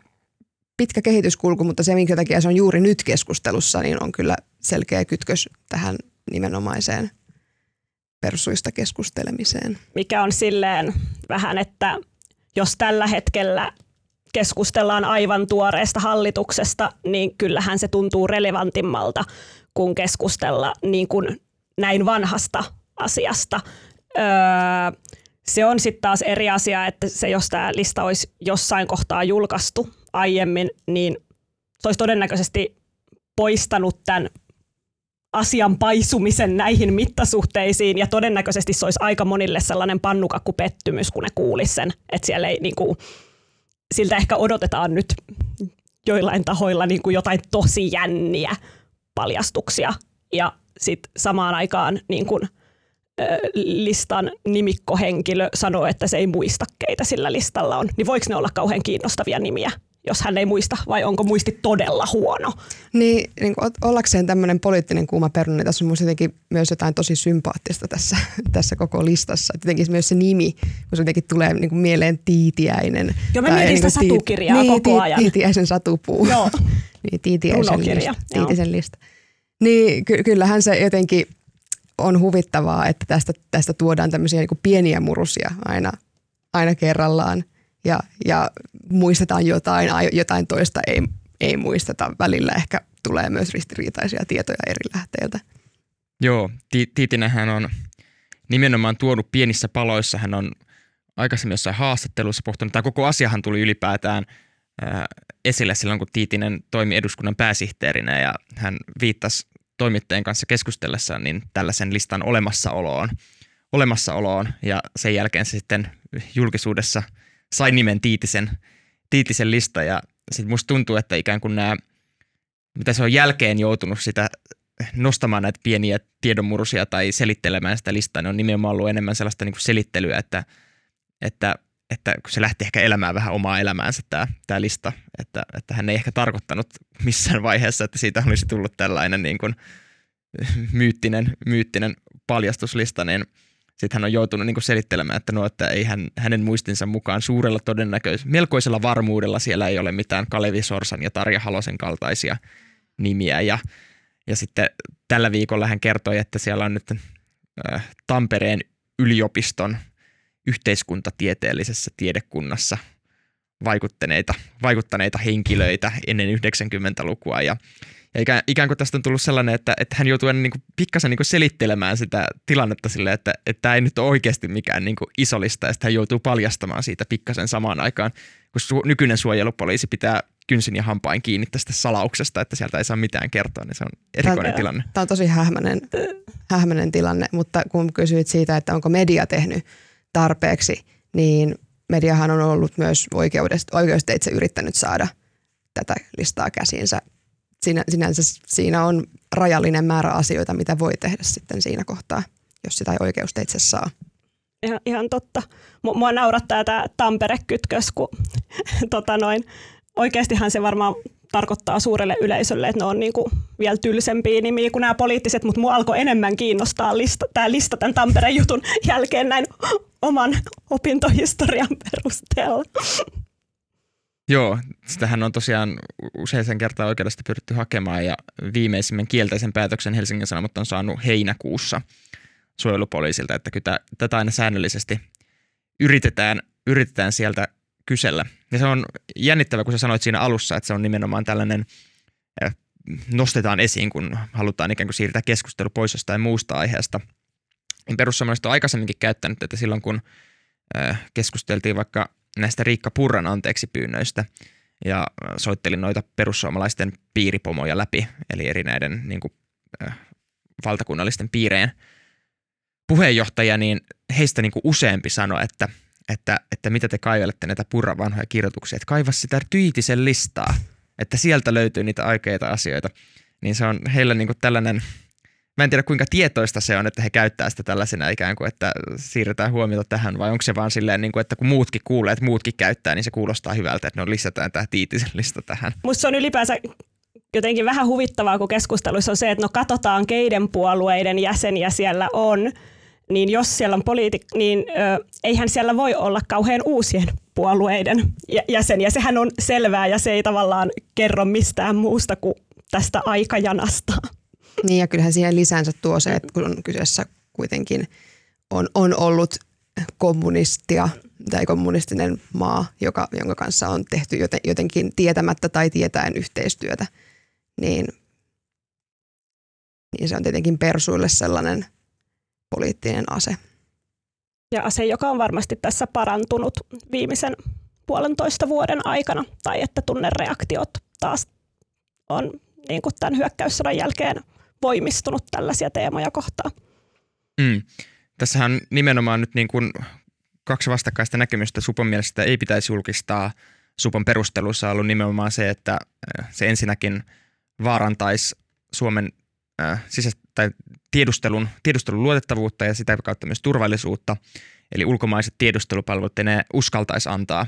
pitkä kehityskulku, mutta se, minkä takia se on juuri nyt keskustelussa, niin on kyllä selkeä kytkös tähän nimenomaiseen persuista keskustelemiseen. Mikä on silleen vähän, että jos tällä hetkellä keskustellaan aivan tuoreesta hallituksesta, niin kyllähän se tuntuu relevantimmalta kuin keskustella niin kuin näin vanhasta asiasta. Öö, se on sitten taas eri asia, että se, jos tämä lista olisi jossain kohtaa julkaistu aiemmin, niin se olisi todennäköisesti poistanut tämän asian paisumisen näihin mittasuhteisiin. Ja todennäköisesti se olisi aika monille sellainen pannukakkupettymys, kun ne kuulisi sen, että siellä ei niin kuin, siltä ehkä odotetaan nyt joillain tahoilla niin kuin jotain tosi jänniä paljastuksia. Ja sitten samaan aikaan niin kuin, listan nimikkohenkilö sanoo, että se ei muista, keitä sillä listalla on, niin voiko ne olla kauhean kiinnostavia nimiä? Jos hän ei muista, vai onko muisti todella huono? Niin, niin ollakseen tämmöinen poliittinen kuuma peruna, niin tässä on jotenkin myös jotain tosi sympaattista tässä, tässä koko listassa. Et jotenkin myös se nimi, kun se jotenkin tulee niin kuin mieleen Tiitiäinen. Joo, mä mietin sitä niin satukirjaa niin, koko ajan. Tiitiäisen satupuu. Joo. niin, Tiitiäisen lista. Tiitisen lista. Niin, ky- kyllähän se jotenkin on huvittavaa, että tästä, tästä tuodaan tämmöisiä niin pieniä murusia aina, aina kerrallaan ja, ja muistetaan jotain, jotain toista ei, ei muisteta. Välillä ehkä tulee myös ristiriitaisia tietoja eri lähteiltä. Joo, Tiitinähän on nimenomaan tuonut pienissä paloissa. Hän on aikaisemmin jossain haastattelussa pohtunut, tai koko asiahan tuli ylipäätään ää, esille silloin, kun Tiitinen toimi eduskunnan pääsihteerinä ja hän viittasi toimittajien kanssa keskustellessaan niin tällaisen listan olemassaoloon, olemassaoloon ja sen jälkeen se sitten julkisuudessa – sai nimen Tiitisen, Tiitisen lista ja sitten musta tuntuu, että ikään kuin nämä, mitä se on jälkeen joutunut sitä nostamaan näitä pieniä tiedonmurusia tai selittelemään sitä listaa, niin on nimenomaan ollut enemmän sellaista niin kuin selittelyä, että, että, että kun se lähti ehkä elämään vähän omaa elämäänsä tämä, tämä lista, että, että hän ei ehkä tarkoittanut missään vaiheessa, että siitä olisi tullut tällainen niin kuin myyttinen, myyttinen paljastuslista, niin – sitten hän on joutunut niin selittelemään, että, no, että ei hän, hänen muistinsa mukaan suurella todennäköisellä, melkoisella varmuudella siellä ei ole mitään Kalevi Sorsan ja Tarja Halosen kaltaisia nimiä. Ja, ja sitten tällä viikolla hän kertoi, että siellä on nyt äh, Tampereen yliopiston yhteiskuntatieteellisessä tiedekunnassa vaikuttaneita, vaikuttaneita henkilöitä ennen 90-lukua. Ja ja ikään, ikään kuin tästä on tullut sellainen, että, että hän joutuu niin kuin pikkasen niin kuin selittelemään sitä tilannetta sille, että, että tämä ei nyt ole oikeasti mikään niin kuin isolista, ja sitten hän joutuu paljastamaan siitä pikkasen samaan aikaan, kun su- nykyinen suojelupoliisi pitää kynsin ja hampain kiinni tästä salauksesta, että sieltä ei saa mitään kertoa, niin se on erikoinen tämä, tilanne. Tämä on tosi hähmäinen, hähmäinen tilanne, mutta kun kysyit siitä, että onko media tehnyt tarpeeksi, niin mediahan on ollut myös oikeudesta, oikeusteitse yrittänyt saada tätä listaa käsiinsä siinä, sinänsä siinä on rajallinen määrä asioita, mitä voi tehdä sitten siinä kohtaa, jos sitä ei oikeusteitse saa. Ihan, ihan totta. Mua naurattaa tämä Tampere-kytkös, kun tota noin, oikeastihan se varmaan tarkoittaa suurelle yleisölle, että ne on niinku vielä tylsempiä nimiä kuin nämä poliittiset, mutta mua alkoi enemmän kiinnostaa lista, tämä lista tämän Tampereen jutun jälkeen näin oman opintohistorian perusteella. Joo, sitähän on tosiaan useisen kertaa oikeudesta pyritty hakemaan ja viimeisimmän kielteisen päätöksen Helsingin Sanomat on saanut heinäkuussa suojelupoliisilta, että kyllä tätä aina säännöllisesti yritetään, yritetään sieltä kysellä. Ja se on jännittävä, kun sä sanoit siinä alussa, että se on nimenomaan tällainen, äh, nostetaan esiin, kun halutaan ikään kuin siirtää keskustelu pois jostain muusta aiheesta. Niin perussuomalaiset on aikaisemminkin käyttänyt, että silloin kun äh, keskusteltiin vaikka näistä Riikka Purran anteeksi pyynnöistä ja soittelin noita perussuomalaisten piiripomoja läpi, eli eri näiden niin kuin, äh, valtakunnallisten piireen puheenjohtaja, niin heistä niin kuin useampi sanoi, että, että, että mitä te kaivelette näitä purra vanhoja kirjoituksia, että kaiva sitä tyitisen listaa, että sieltä löytyy niitä oikeita asioita. Niin se on heillä niin kuin tällainen – mä en tiedä kuinka tietoista se on, että he käyttää sitä tällaisena ikään kuin, että siirretään huomiota tähän, vai onko se vaan silleen, niin kuin, että kun muutkin kuulee, että muutkin käyttää, niin se kuulostaa hyvältä, että no lisätään tämä tiitisen lista tähän. Musta se on ylipäänsä jotenkin vähän huvittavaa, kun keskusteluissa on se, että no katsotaan keiden puolueiden jäseniä siellä on, niin jos siellä on poliitik, niin ö, eihän siellä voi olla kauhean uusien puolueiden jäseniä. Sehän on selvää ja se ei tavallaan kerro mistään muusta kuin tästä aikajanasta. Niin ja kyllähän siihen lisänsä tuo se, että kun on kyseessä kuitenkin on, on ollut kommunistia tai kommunistinen maa, joka, jonka kanssa on tehty joten, jotenkin tietämättä tai tietäen yhteistyötä, niin, niin se on tietenkin persuille sellainen poliittinen ase. Ja ase, joka on varmasti tässä parantunut viimeisen puolentoista vuoden aikana, tai että tunnereaktiot taas on niin kuin tämän hyökkäyssodan jälkeen voimistunut tällaisia teemoja kohtaan. Mm. Tässähän nimenomaan nyt niin kuin kaksi vastakkaista näkemystä Supon mielestä ei pitäisi julkistaa. Supon perusteluissa on ollut nimenomaan se, että äh, se ensinnäkin vaarantaisi Suomen äh, sisäistä tai tiedustelun, tiedustelun luotettavuutta ja sitä kautta myös turvallisuutta. Eli ulkomaiset tiedustelupalvelut ne uskaltaisi antaa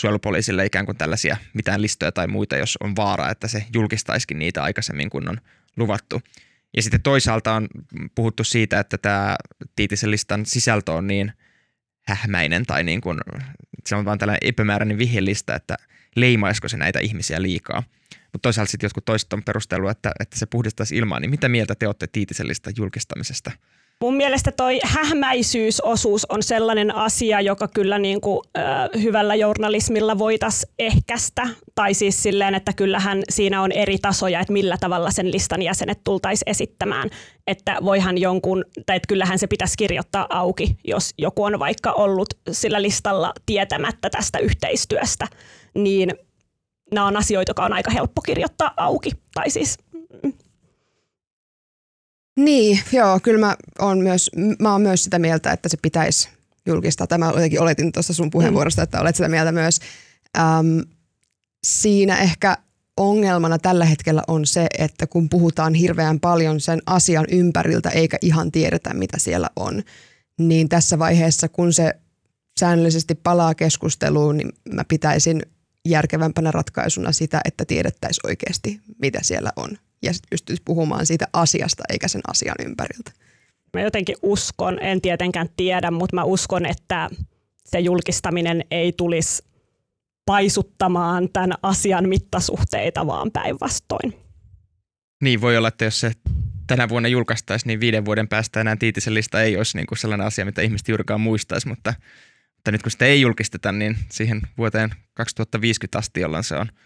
suojelupoliisille ikään kuin tällaisia mitään listoja tai muita, jos on vaara, että se julkistaisikin niitä aikaisemmin kuin on luvattu. Ja sitten toisaalta on puhuttu siitä, että tämä Tiitisen listan sisältö on niin hähmäinen tai niin kuin, se on vain tällainen epämääräinen vihjelista, että leimaisiko se näitä ihmisiä liikaa. Mutta toisaalta sitten jotkut toiset on perustellut, että, että se puhdistaisi ilmaa, niin mitä mieltä te olette Tiitisen listan julkistamisesta? Mun mielestä toi hähmäisyysosuus on sellainen asia, joka kyllä niin kuin, äh, hyvällä journalismilla voitaisiin ehkäistä. Tai siis silleen, että kyllähän siinä on eri tasoja, että millä tavalla sen listan jäsenet tultaisiin esittämään. Että voihan jonkun, tai että kyllähän se pitäisi kirjoittaa auki, jos joku on vaikka ollut sillä listalla tietämättä tästä yhteistyöstä. Niin nämä on asioita, jotka on aika helppo kirjoittaa auki. Tai siis mm. Niin, joo, kyllä mä oon myös, mä oon myös sitä mieltä, että se pitäisi julkistaa. Tämä jotenkin oletin tuossa sun puheenvuorosta, että olet sitä mieltä myös. Ähm, siinä ehkä ongelmana tällä hetkellä on se, että kun puhutaan hirveän paljon sen asian ympäriltä eikä ihan tiedetä, mitä siellä on, niin tässä vaiheessa, kun se säännöllisesti palaa keskusteluun, niin mä pitäisin järkevämpänä ratkaisuna sitä, että tiedettäisiin oikeasti, mitä siellä on ja sitten pystyisi puhumaan siitä asiasta eikä sen asian ympäriltä. Mä jotenkin uskon, en tietenkään tiedä, mutta mä uskon, että se julkistaminen ei tulisi paisuttamaan tämän asian mittasuhteita, vaan päinvastoin. Niin, voi olla, että jos se tänä vuonna julkaistaisiin, niin viiden vuoden päästä enää Tiitisen lista ei olisi niin kuin sellainen asia, mitä ihmiset juurikaan muistaisi, mutta, mutta nyt kun sitä ei julkisteta, niin siihen vuoteen 2050 asti, jolloin se on –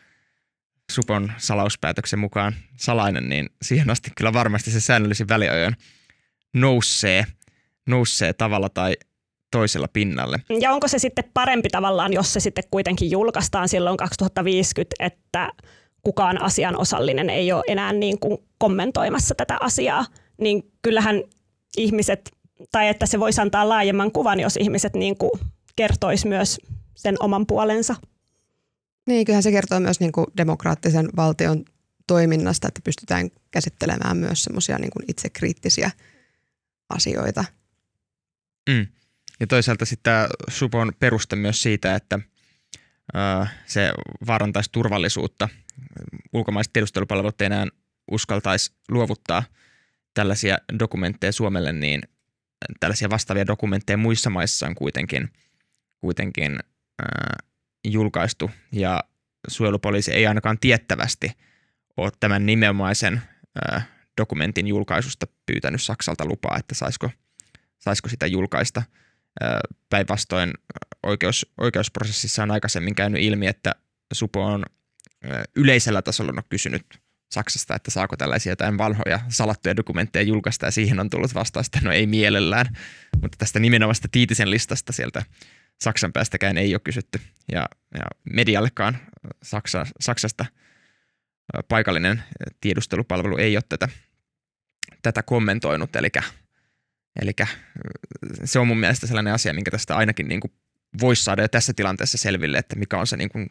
Supon salauspäätöksen mukaan salainen, niin siihen asti kyllä varmasti se säännöllisin väliajoin nousee, nousee tavalla tai toisella pinnalle. Ja onko se sitten parempi tavallaan, jos se sitten kuitenkin julkaistaan silloin 2050, että kukaan asian osallinen ei ole enää niin kuin kommentoimassa tätä asiaa, niin kyllähän ihmiset, tai että se voisi antaa laajemman kuvan, jos ihmiset niin kuin kertois myös sen oman puolensa. Niin, kyllähän se kertoo myös niin kuin demokraattisen valtion toiminnasta, että pystytään käsittelemään myös semmoisia niin itsekriittisiä asioita. Mm. Ja toisaalta sitten Supon peruste myös siitä, että ö, se vaarantaisi turvallisuutta. Ulkomaiset tiedustelupalvelut ei enää uskaltaisi luovuttaa tällaisia dokumentteja Suomelle, niin tällaisia vastaavia dokumentteja muissa maissa on kuitenkin, kuitenkin ö, julkaistu ja suojelupoliisi ei ainakaan tiettävästi ole tämän nimenomaisen dokumentin julkaisusta pyytänyt Saksalta lupaa, että saisiko, saisiko sitä julkaista. Päinvastoin oikeus, oikeusprosessissa on aikaisemmin käynyt ilmi, että Supo on yleisellä tasolla on kysynyt Saksasta, että saako tällaisia jotain vanhoja salattuja dokumentteja julkaista, ja siihen on tullut vastaus, että no ei mielellään. Mutta tästä nimenomaista Tiitisen listasta sieltä Saksan päästäkään ei ole kysytty ja, ja mediallekaan Saksa, Saksasta paikallinen tiedustelupalvelu ei ole tätä, tätä kommentoinut, eli, Eli se on mun mielestä sellainen asia, minkä tästä ainakin niin kuin voisi saada jo tässä tilanteessa selville, että mikä on se niin kuin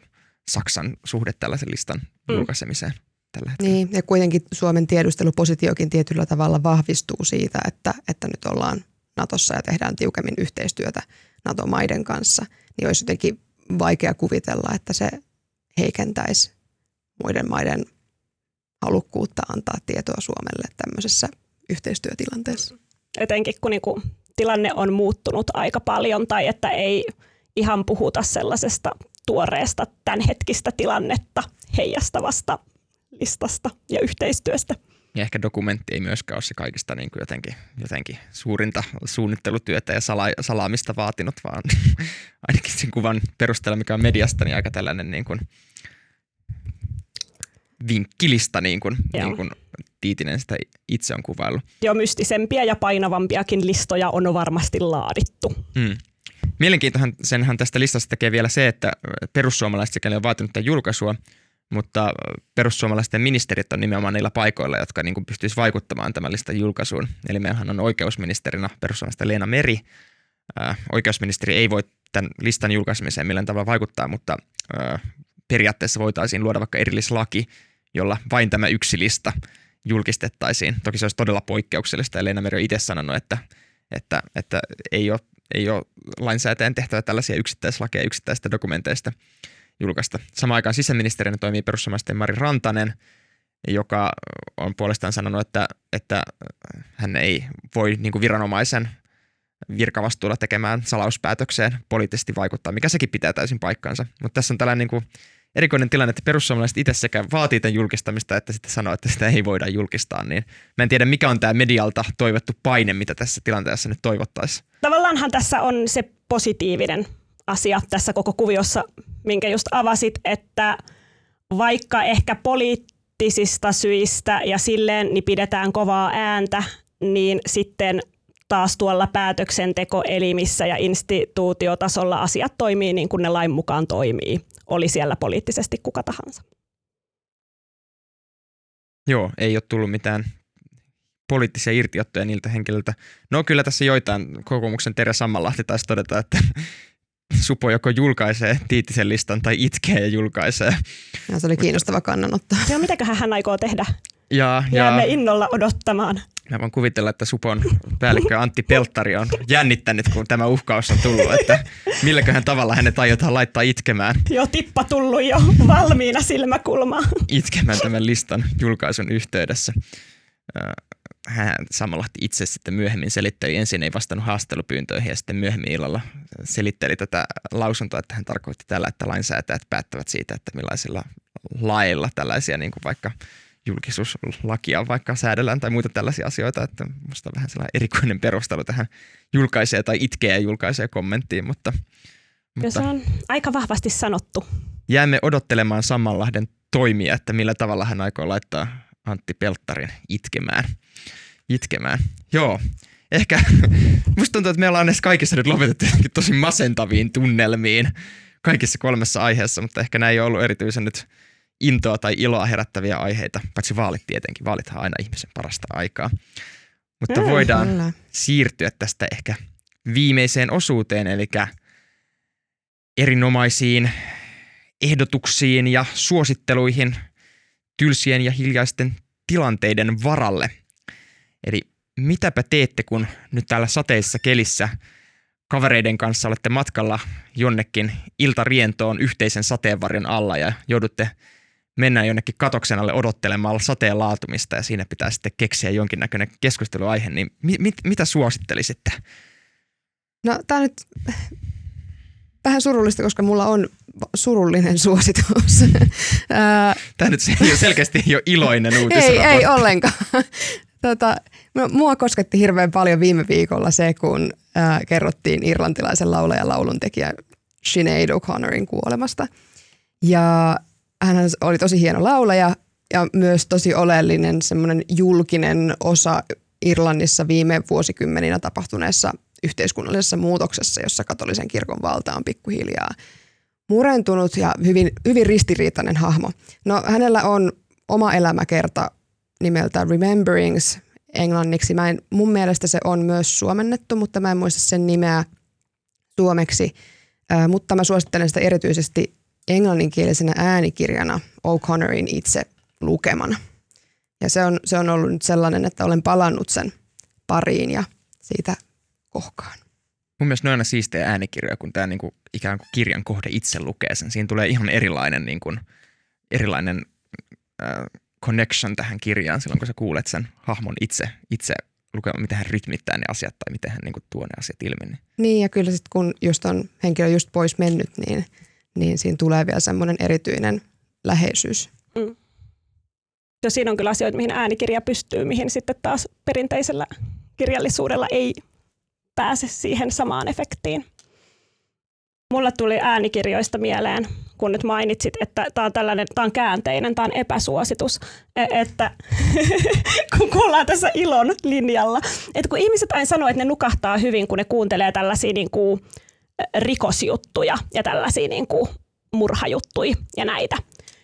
Saksan suhde tällaisen listan mm. julkaisemiseen. Tällä hetkellä. Niin, ja kuitenkin Suomen tiedustelupositiokin tietyllä tavalla vahvistuu siitä, että, että nyt ollaan Natossa ja tehdään tiukemmin yhteistyötä NATO-maiden kanssa, niin olisi jotenkin vaikea kuvitella, että se heikentäisi muiden maiden halukkuutta antaa tietoa Suomelle tämmöisessä yhteistyötilanteessa. Etenkin kun niinku tilanne on muuttunut aika paljon tai että ei ihan puhuta sellaisesta tuoreesta tämänhetkistä tilannetta heijastavasta listasta ja yhteistyöstä. Ja ehkä dokumentti ei myöskään ole se kaikista niin kuin jotenkin, jotenkin suurinta suunnittelutyötä ja sala, salaamista vaatinut, vaan ainakin sen kuvan perusteella, mikä on mediasta, niin aika tällainen niin kuin vinkkilista, niin kuin, niin kuin Tiitinen sitä itse on kuvaillut. Jo mystisempiä ja painavampiakin listoja on varmasti laadittu. Mm. Mielenkiintohan senhän tästä listasta tekee vielä se, että perussuomalaiset sekä on vaatinut tämän julkaisua, mutta perussuomalaisten ministerit on nimenomaan niillä paikoilla, jotka niin pystyisivät vaikuttamaan tämän listan julkaisuun. Eli meillähän on oikeusministerinä perussuomalaisten Leena Meri. Ää, oikeusministeri ei voi tämän listan julkaisemiseen millään tavalla vaikuttaa, mutta ää, periaatteessa voitaisiin luoda vaikka erillislaki, jolla vain tämä yksi lista julkistettaisiin. Toki se olisi todella poikkeuksellista ja Leena Meri on itse sanonut, että, että, että ei, ole, ei ole lainsäätäjän tehtävä tällaisia yksittäislakeja yksittäisistä dokumenteista julkaista. Samaan aikaan sisäministerinä toimii perussuomalaisten Mari Rantanen, joka on puolestaan sanonut, että, että hän ei voi niin kuin viranomaisen virkavastuulla tekemään salauspäätökseen poliittisesti vaikuttaa, mikä sekin pitää täysin paikkansa. Mutta tässä on tällainen niin kuin erikoinen tilanne, että perussuomalaiset itse sekä vaatii tämän julkistamista, että sitten sanoo, että sitä ei voida julkistaa. Niin mä en tiedä, mikä on tämä medialta toivottu paine, mitä tässä tilanteessa nyt toivottaisiin. Tavallaanhan tässä on se positiivinen asia tässä koko kuviossa, minkä just avasit, että vaikka ehkä poliittisista syistä ja silleen niin pidetään kovaa ääntä, niin sitten taas tuolla päätöksentekoelimissä ja instituutiotasolla asiat toimii niin kuin ne lain mukaan toimii, oli siellä poliittisesti kuka tahansa. Joo, ei ole tullut mitään poliittisia irtiottoja niiltä henkilöiltä. No kyllä tässä joitain kokoomuksen Terja Sammanlahti taisi todeta, että Supo joko julkaisee Tiitisen listan tai itkee ja julkaisee. Ja se oli kiinnostava kannanotto. Joo, mitäköhän hän aikoo tehdä? Ja, Jäämme ja, innolla odottamaan. Mä voin kuvitella, että Supon päällikkö Antti Pelttari on jännittänyt, kun tämä uhkaus on tullut, että milläköhän tavalla hänet aiotaan laittaa itkemään. Jo tippa tullut jo valmiina silmäkulmaan. Itkemään tämän listan julkaisun yhteydessä hän samalla itse sitten myöhemmin selitteli, ensin ei vastannut haastelupyyntöihin ja sitten myöhemmin illalla selitteli tätä lausuntoa, että hän tarkoitti tällä, että lainsäätäjät päättävät siitä, että millaisilla lailla tällaisia niin kuin vaikka julkisuuslakia vaikka säädellään tai muita tällaisia asioita, että minusta on vähän sellainen erikoinen perustelu tähän julkaisee tai itkee ja julkaisee kommenttiin, mutta, mutta se on aika vahvasti sanottu. Jäämme odottelemaan Sammanlahden toimia, että millä tavalla hän aikoo laittaa Antti Pelttarin itkemään itkemään. Joo, ehkä musta tuntuu, että me ollaan näissä kaikissa nyt lopetettu tosi masentaviin tunnelmiin kaikissa kolmessa aiheessa, mutta ehkä näin ei ollut erityisen nyt intoa tai iloa herättäviä aiheita, paitsi vaalit tietenkin. Vaalithan aina ihmisen parasta aikaa. Mutta mm, voidaan kyllä. siirtyä tästä ehkä viimeiseen osuuteen, eli erinomaisiin ehdotuksiin ja suositteluihin tylsien ja hiljaisten tilanteiden varalle – Eli mitäpä teette, kun nyt täällä sateissa kelissä kavereiden kanssa olette matkalla jonnekin iltarientoon yhteisen sateenvarjon alla ja joudutte mennä jonnekin katoksen alle odottelemaan sateen laatumista ja siinä pitää sitten keksiä jonkinnäköinen keskusteluaihe, niin mi- mit- mitä suosittelisitte? No tämä nyt vähän surullista, koska mulla on surullinen suositus. Tämä nyt ei ole selkeästi jo iloinen uutisraportti. Ei, ei ollenkaan. Tota, no, mua kosketti hirveän paljon viime viikolla se, kun ää, kerrottiin irlantilaisen laulajan lauluntekijä Sinead O'Connorin kuolemasta. Ja hän oli tosi hieno laulaja ja myös tosi oleellinen semmoinen julkinen osa Irlannissa viime vuosikymmeninä tapahtuneessa yhteiskunnallisessa muutoksessa, jossa katolisen kirkon valta on pikkuhiljaa murentunut ja hyvin, hyvin ristiriitainen hahmo. No hänellä on oma elämäkerta nimeltä Rememberings, englanniksi. Mä en, mun mielestä se on myös suomennettu, mutta mä en muista sen nimeä suomeksi. Äh, mutta mä suosittelen sitä erityisesti englanninkielisenä äänikirjana O'Connorin itse lukemana. Ja se on, se on ollut nyt sellainen, että olen palannut sen pariin ja siitä kohkaan. Mun mielestä ne on aina siistejä äänikirjoja, kun tämä niinku ikään kuin kirjan kohde itse lukee sen. Siinä tulee ihan erilainen, niinku, erilainen äh, connection tähän kirjaan silloin, kun sä kuulet sen hahmon itse, itse lukemaan, miten hän rytmittää ne asiat tai miten hän niinku tuo ne asiat ilmi. Niin. niin, ja kyllä sitten kun just on henkilö just pois mennyt, niin, niin siinä tulee vielä semmoinen erityinen läheisyys. Mm. Ja siinä on kyllä asioita, mihin äänikirja pystyy, mihin sitten taas perinteisellä kirjallisuudella ei pääse siihen samaan efektiin. Mulle tuli äänikirjoista mieleen, kun nyt mainitsit, että tämä on, tällainen, tämä on käänteinen, tämä on epäsuositus, e, että kun kuullaan tässä ilon linjalla, että kun ihmiset aina sanoo, että ne nukahtaa hyvin, kun ne kuuntelee tällaisia niin kuin rikosjuttuja ja tällaisia niin kuin murhajuttuja ja näitä,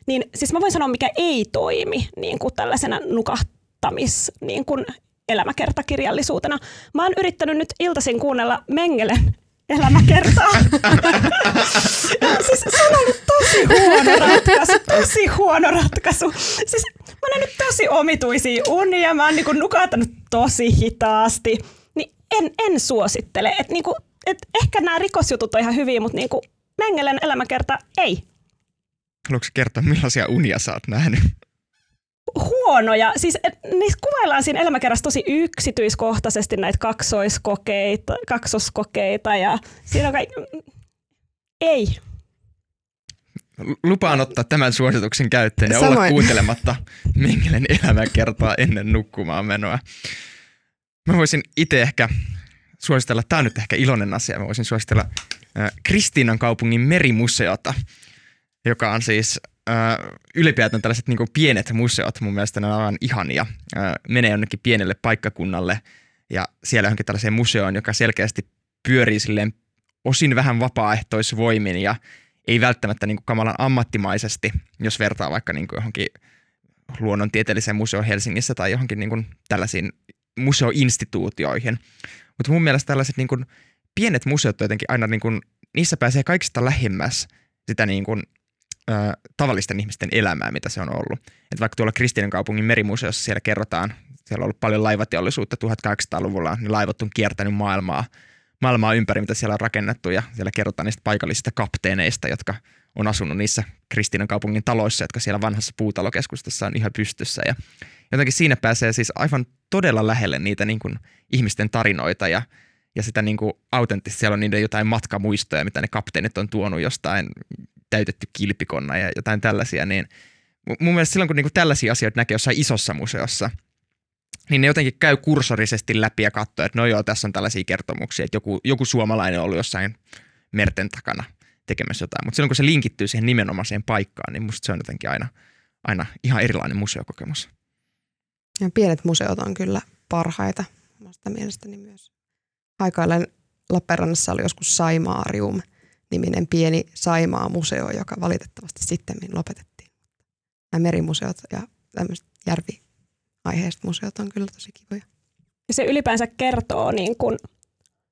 niin siis mä voin sanoa, mikä ei toimi niin kuin tällaisena nukahtamis niin kuin elämäkertakirjallisuutena. Mä oon yrittänyt nyt iltaisin kuunnella Mengelen elämäkertaa. siis se on ollut tosi huono ratkaisu, tosi huono ratkaisu. Siis mä oon nyt tosi omituisia unia, mä oon niinku nukahtanut tosi hitaasti. Niin en, en suosittele. Et niinku, et ehkä nämä rikosjutut on ihan hyviä, mutta niinku Mengelen elämäkerta ei. Haluatko kertoa, millaisia unia sä oot nähnyt? Huonoja. Siis niissä kuvaillaan siinä elämäkerrassa tosi yksityiskohtaisesti näitä kaksoiskokeita, kaksoskokeita ja siinä on kaikki... Ei. Lupaan ottaa tämän suosituksen käyttöön ja Samoin. olla kuuntelematta Mengelen elämäkertaa ennen nukkumaan menoa. Mä voisin itse ehkä suositella, tämä on nyt ehkä iloinen asia, mä voisin suositella äh, Kristiinan kaupungin merimuseota, joka on siis ylipäätään tällaiset niin pienet museot mun mielestä ne on aivan ihania. menee jonnekin pienelle paikkakunnalle ja siellä johonkin tällaiseen museoon, joka selkeästi pyörii silleen osin vähän vapaaehtoisvoimin ja ei välttämättä niin kamalan ammattimaisesti, jos vertaa vaikka niin johonkin luonnontieteelliseen museoon Helsingissä tai johonkin niin tällaisiin museoinstituutioihin. Mutta mun mielestä tällaiset niin pienet museot jotenkin aina, niin kuin, niissä pääsee kaikista lähimmäs sitä niin kuin tavallisten ihmisten elämää, mitä se on ollut. Et vaikka tuolla Kristinin kaupungin merimuseossa siellä kerrotaan, siellä on ollut paljon laivateollisuutta 1800-luvulla, niin laivat on kiertänyt maailmaa, maailmaa ympäri, mitä siellä on rakennettu ja siellä kerrotaan niistä paikallisista kapteeneista, jotka on asunut niissä Kristiinan kaupungin taloissa, jotka siellä vanhassa puutalokeskustassa on ihan pystyssä ja jotenkin siinä pääsee siis aivan todella lähelle niitä niin kuin ihmisten tarinoita ja ja sitä niin kuin autenttisesti siellä on niiden jotain matkamuistoja, mitä ne kapteenit on tuonut jostain täytetty kilpikonna ja jotain tällaisia, niin mun mielestä silloin kun niinku tällaisia asioita näkee jossain isossa museossa, niin ne jotenkin käy kursorisesti läpi ja katsoo, että no joo, tässä on tällaisia kertomuksia, että joku, joku suomalainen on ollut jossain merten takana tekemässä jotain. Mutta silloin kun se linkittyy siihen nimenomaiseen paikkaan, niin musta se on jotenkin aina, aina ihan erilainen museokokemus. Ja pienet museot on kyllä parhaita omasta mielestäni myös. Aikaillen Lappeenrannassa oli joskus Saimaarium – niminen pieni Saimaa museo, joka valitettavasti sitten lopetettiin. Nämä merimuseot ja tämmöiset järviaiheiset museot on kyllä tosi kivoja. Ja se ylipäänsä kertoo niin kuin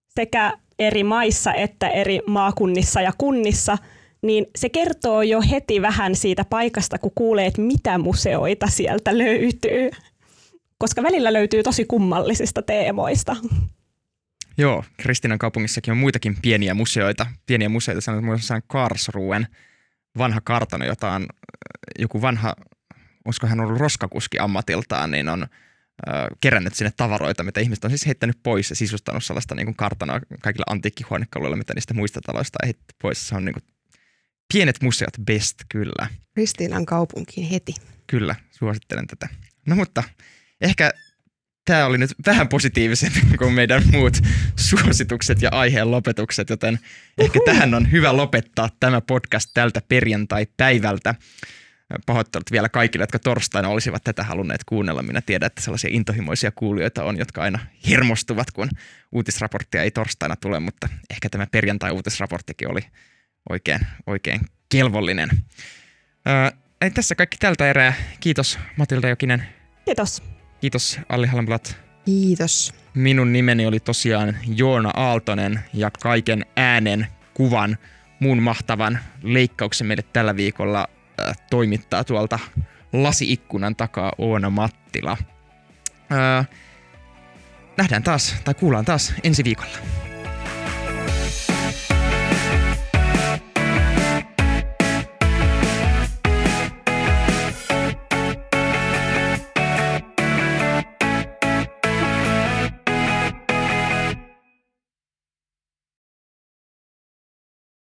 sekä eri maissa että eri maakunnissa ja kunnissa, niin se kertoo jo heti vähän siitä paikasta, kun kuulee, että mitä museoita sieltä löytyy. Koska välillä löytyy tosi kummallisista teemoista. Joo, Kristinan kaupungissakin on muitakin pieniä museoita. Pieniä museoita, sanotaan muun Karlsruen vanha kartano, jota on joku vanha, olisiko hän ollut roskakuski ammatiltaan, niin on äh, kerännyt sinne tavaroita, mitä ihmiset on siis heittänyt pois ja sisustanut sellaista niin kuin kartanoa kaikilla antiikkihuonekaluilla, mitä niistä muista taloista heittänyt pois. Se on niin kuin pienet museot best, kyllä. Kristiinan kaupunkiin heti. Kyllä, suosittelen tätä. No mutta ehkä tämä oli nyt vähän positiivisempi kuin meidän muut suositukset ja aiheen lopetukset, joten Uhu. ehkä tähän on hyvä lopettaa tämä podcast tältä perjantai-päivältä. Pahoittelut vielä kaikille, jotka torstaina olisivat tätä halunneet kuunnella. Minä tiedän, että sellaisia intohimoisia kuulijoita on, jotka aina hirmostuvat, kun uutisraporttia ei torstaina tule, mutta ehkä tämä perjantai-uutisraporttikin oli oikein, oikein kelvollinen. Ää, tässä kaikki tältä erää. Kiitos Matilda Jokinen. Kiitos. Kiitos Alli Hallenblatt. Kiitos. Minun nimeni oli tosiaan Joona Aaltonen ja kaiken äänen kuvan muun mahtavan leikkauksen meille tällä viikolla äh, toimittaa tuolta lasiikkunan takaa Oona Mattila. Äh, nähdään taas tai kuullaan taas ensi viikolla.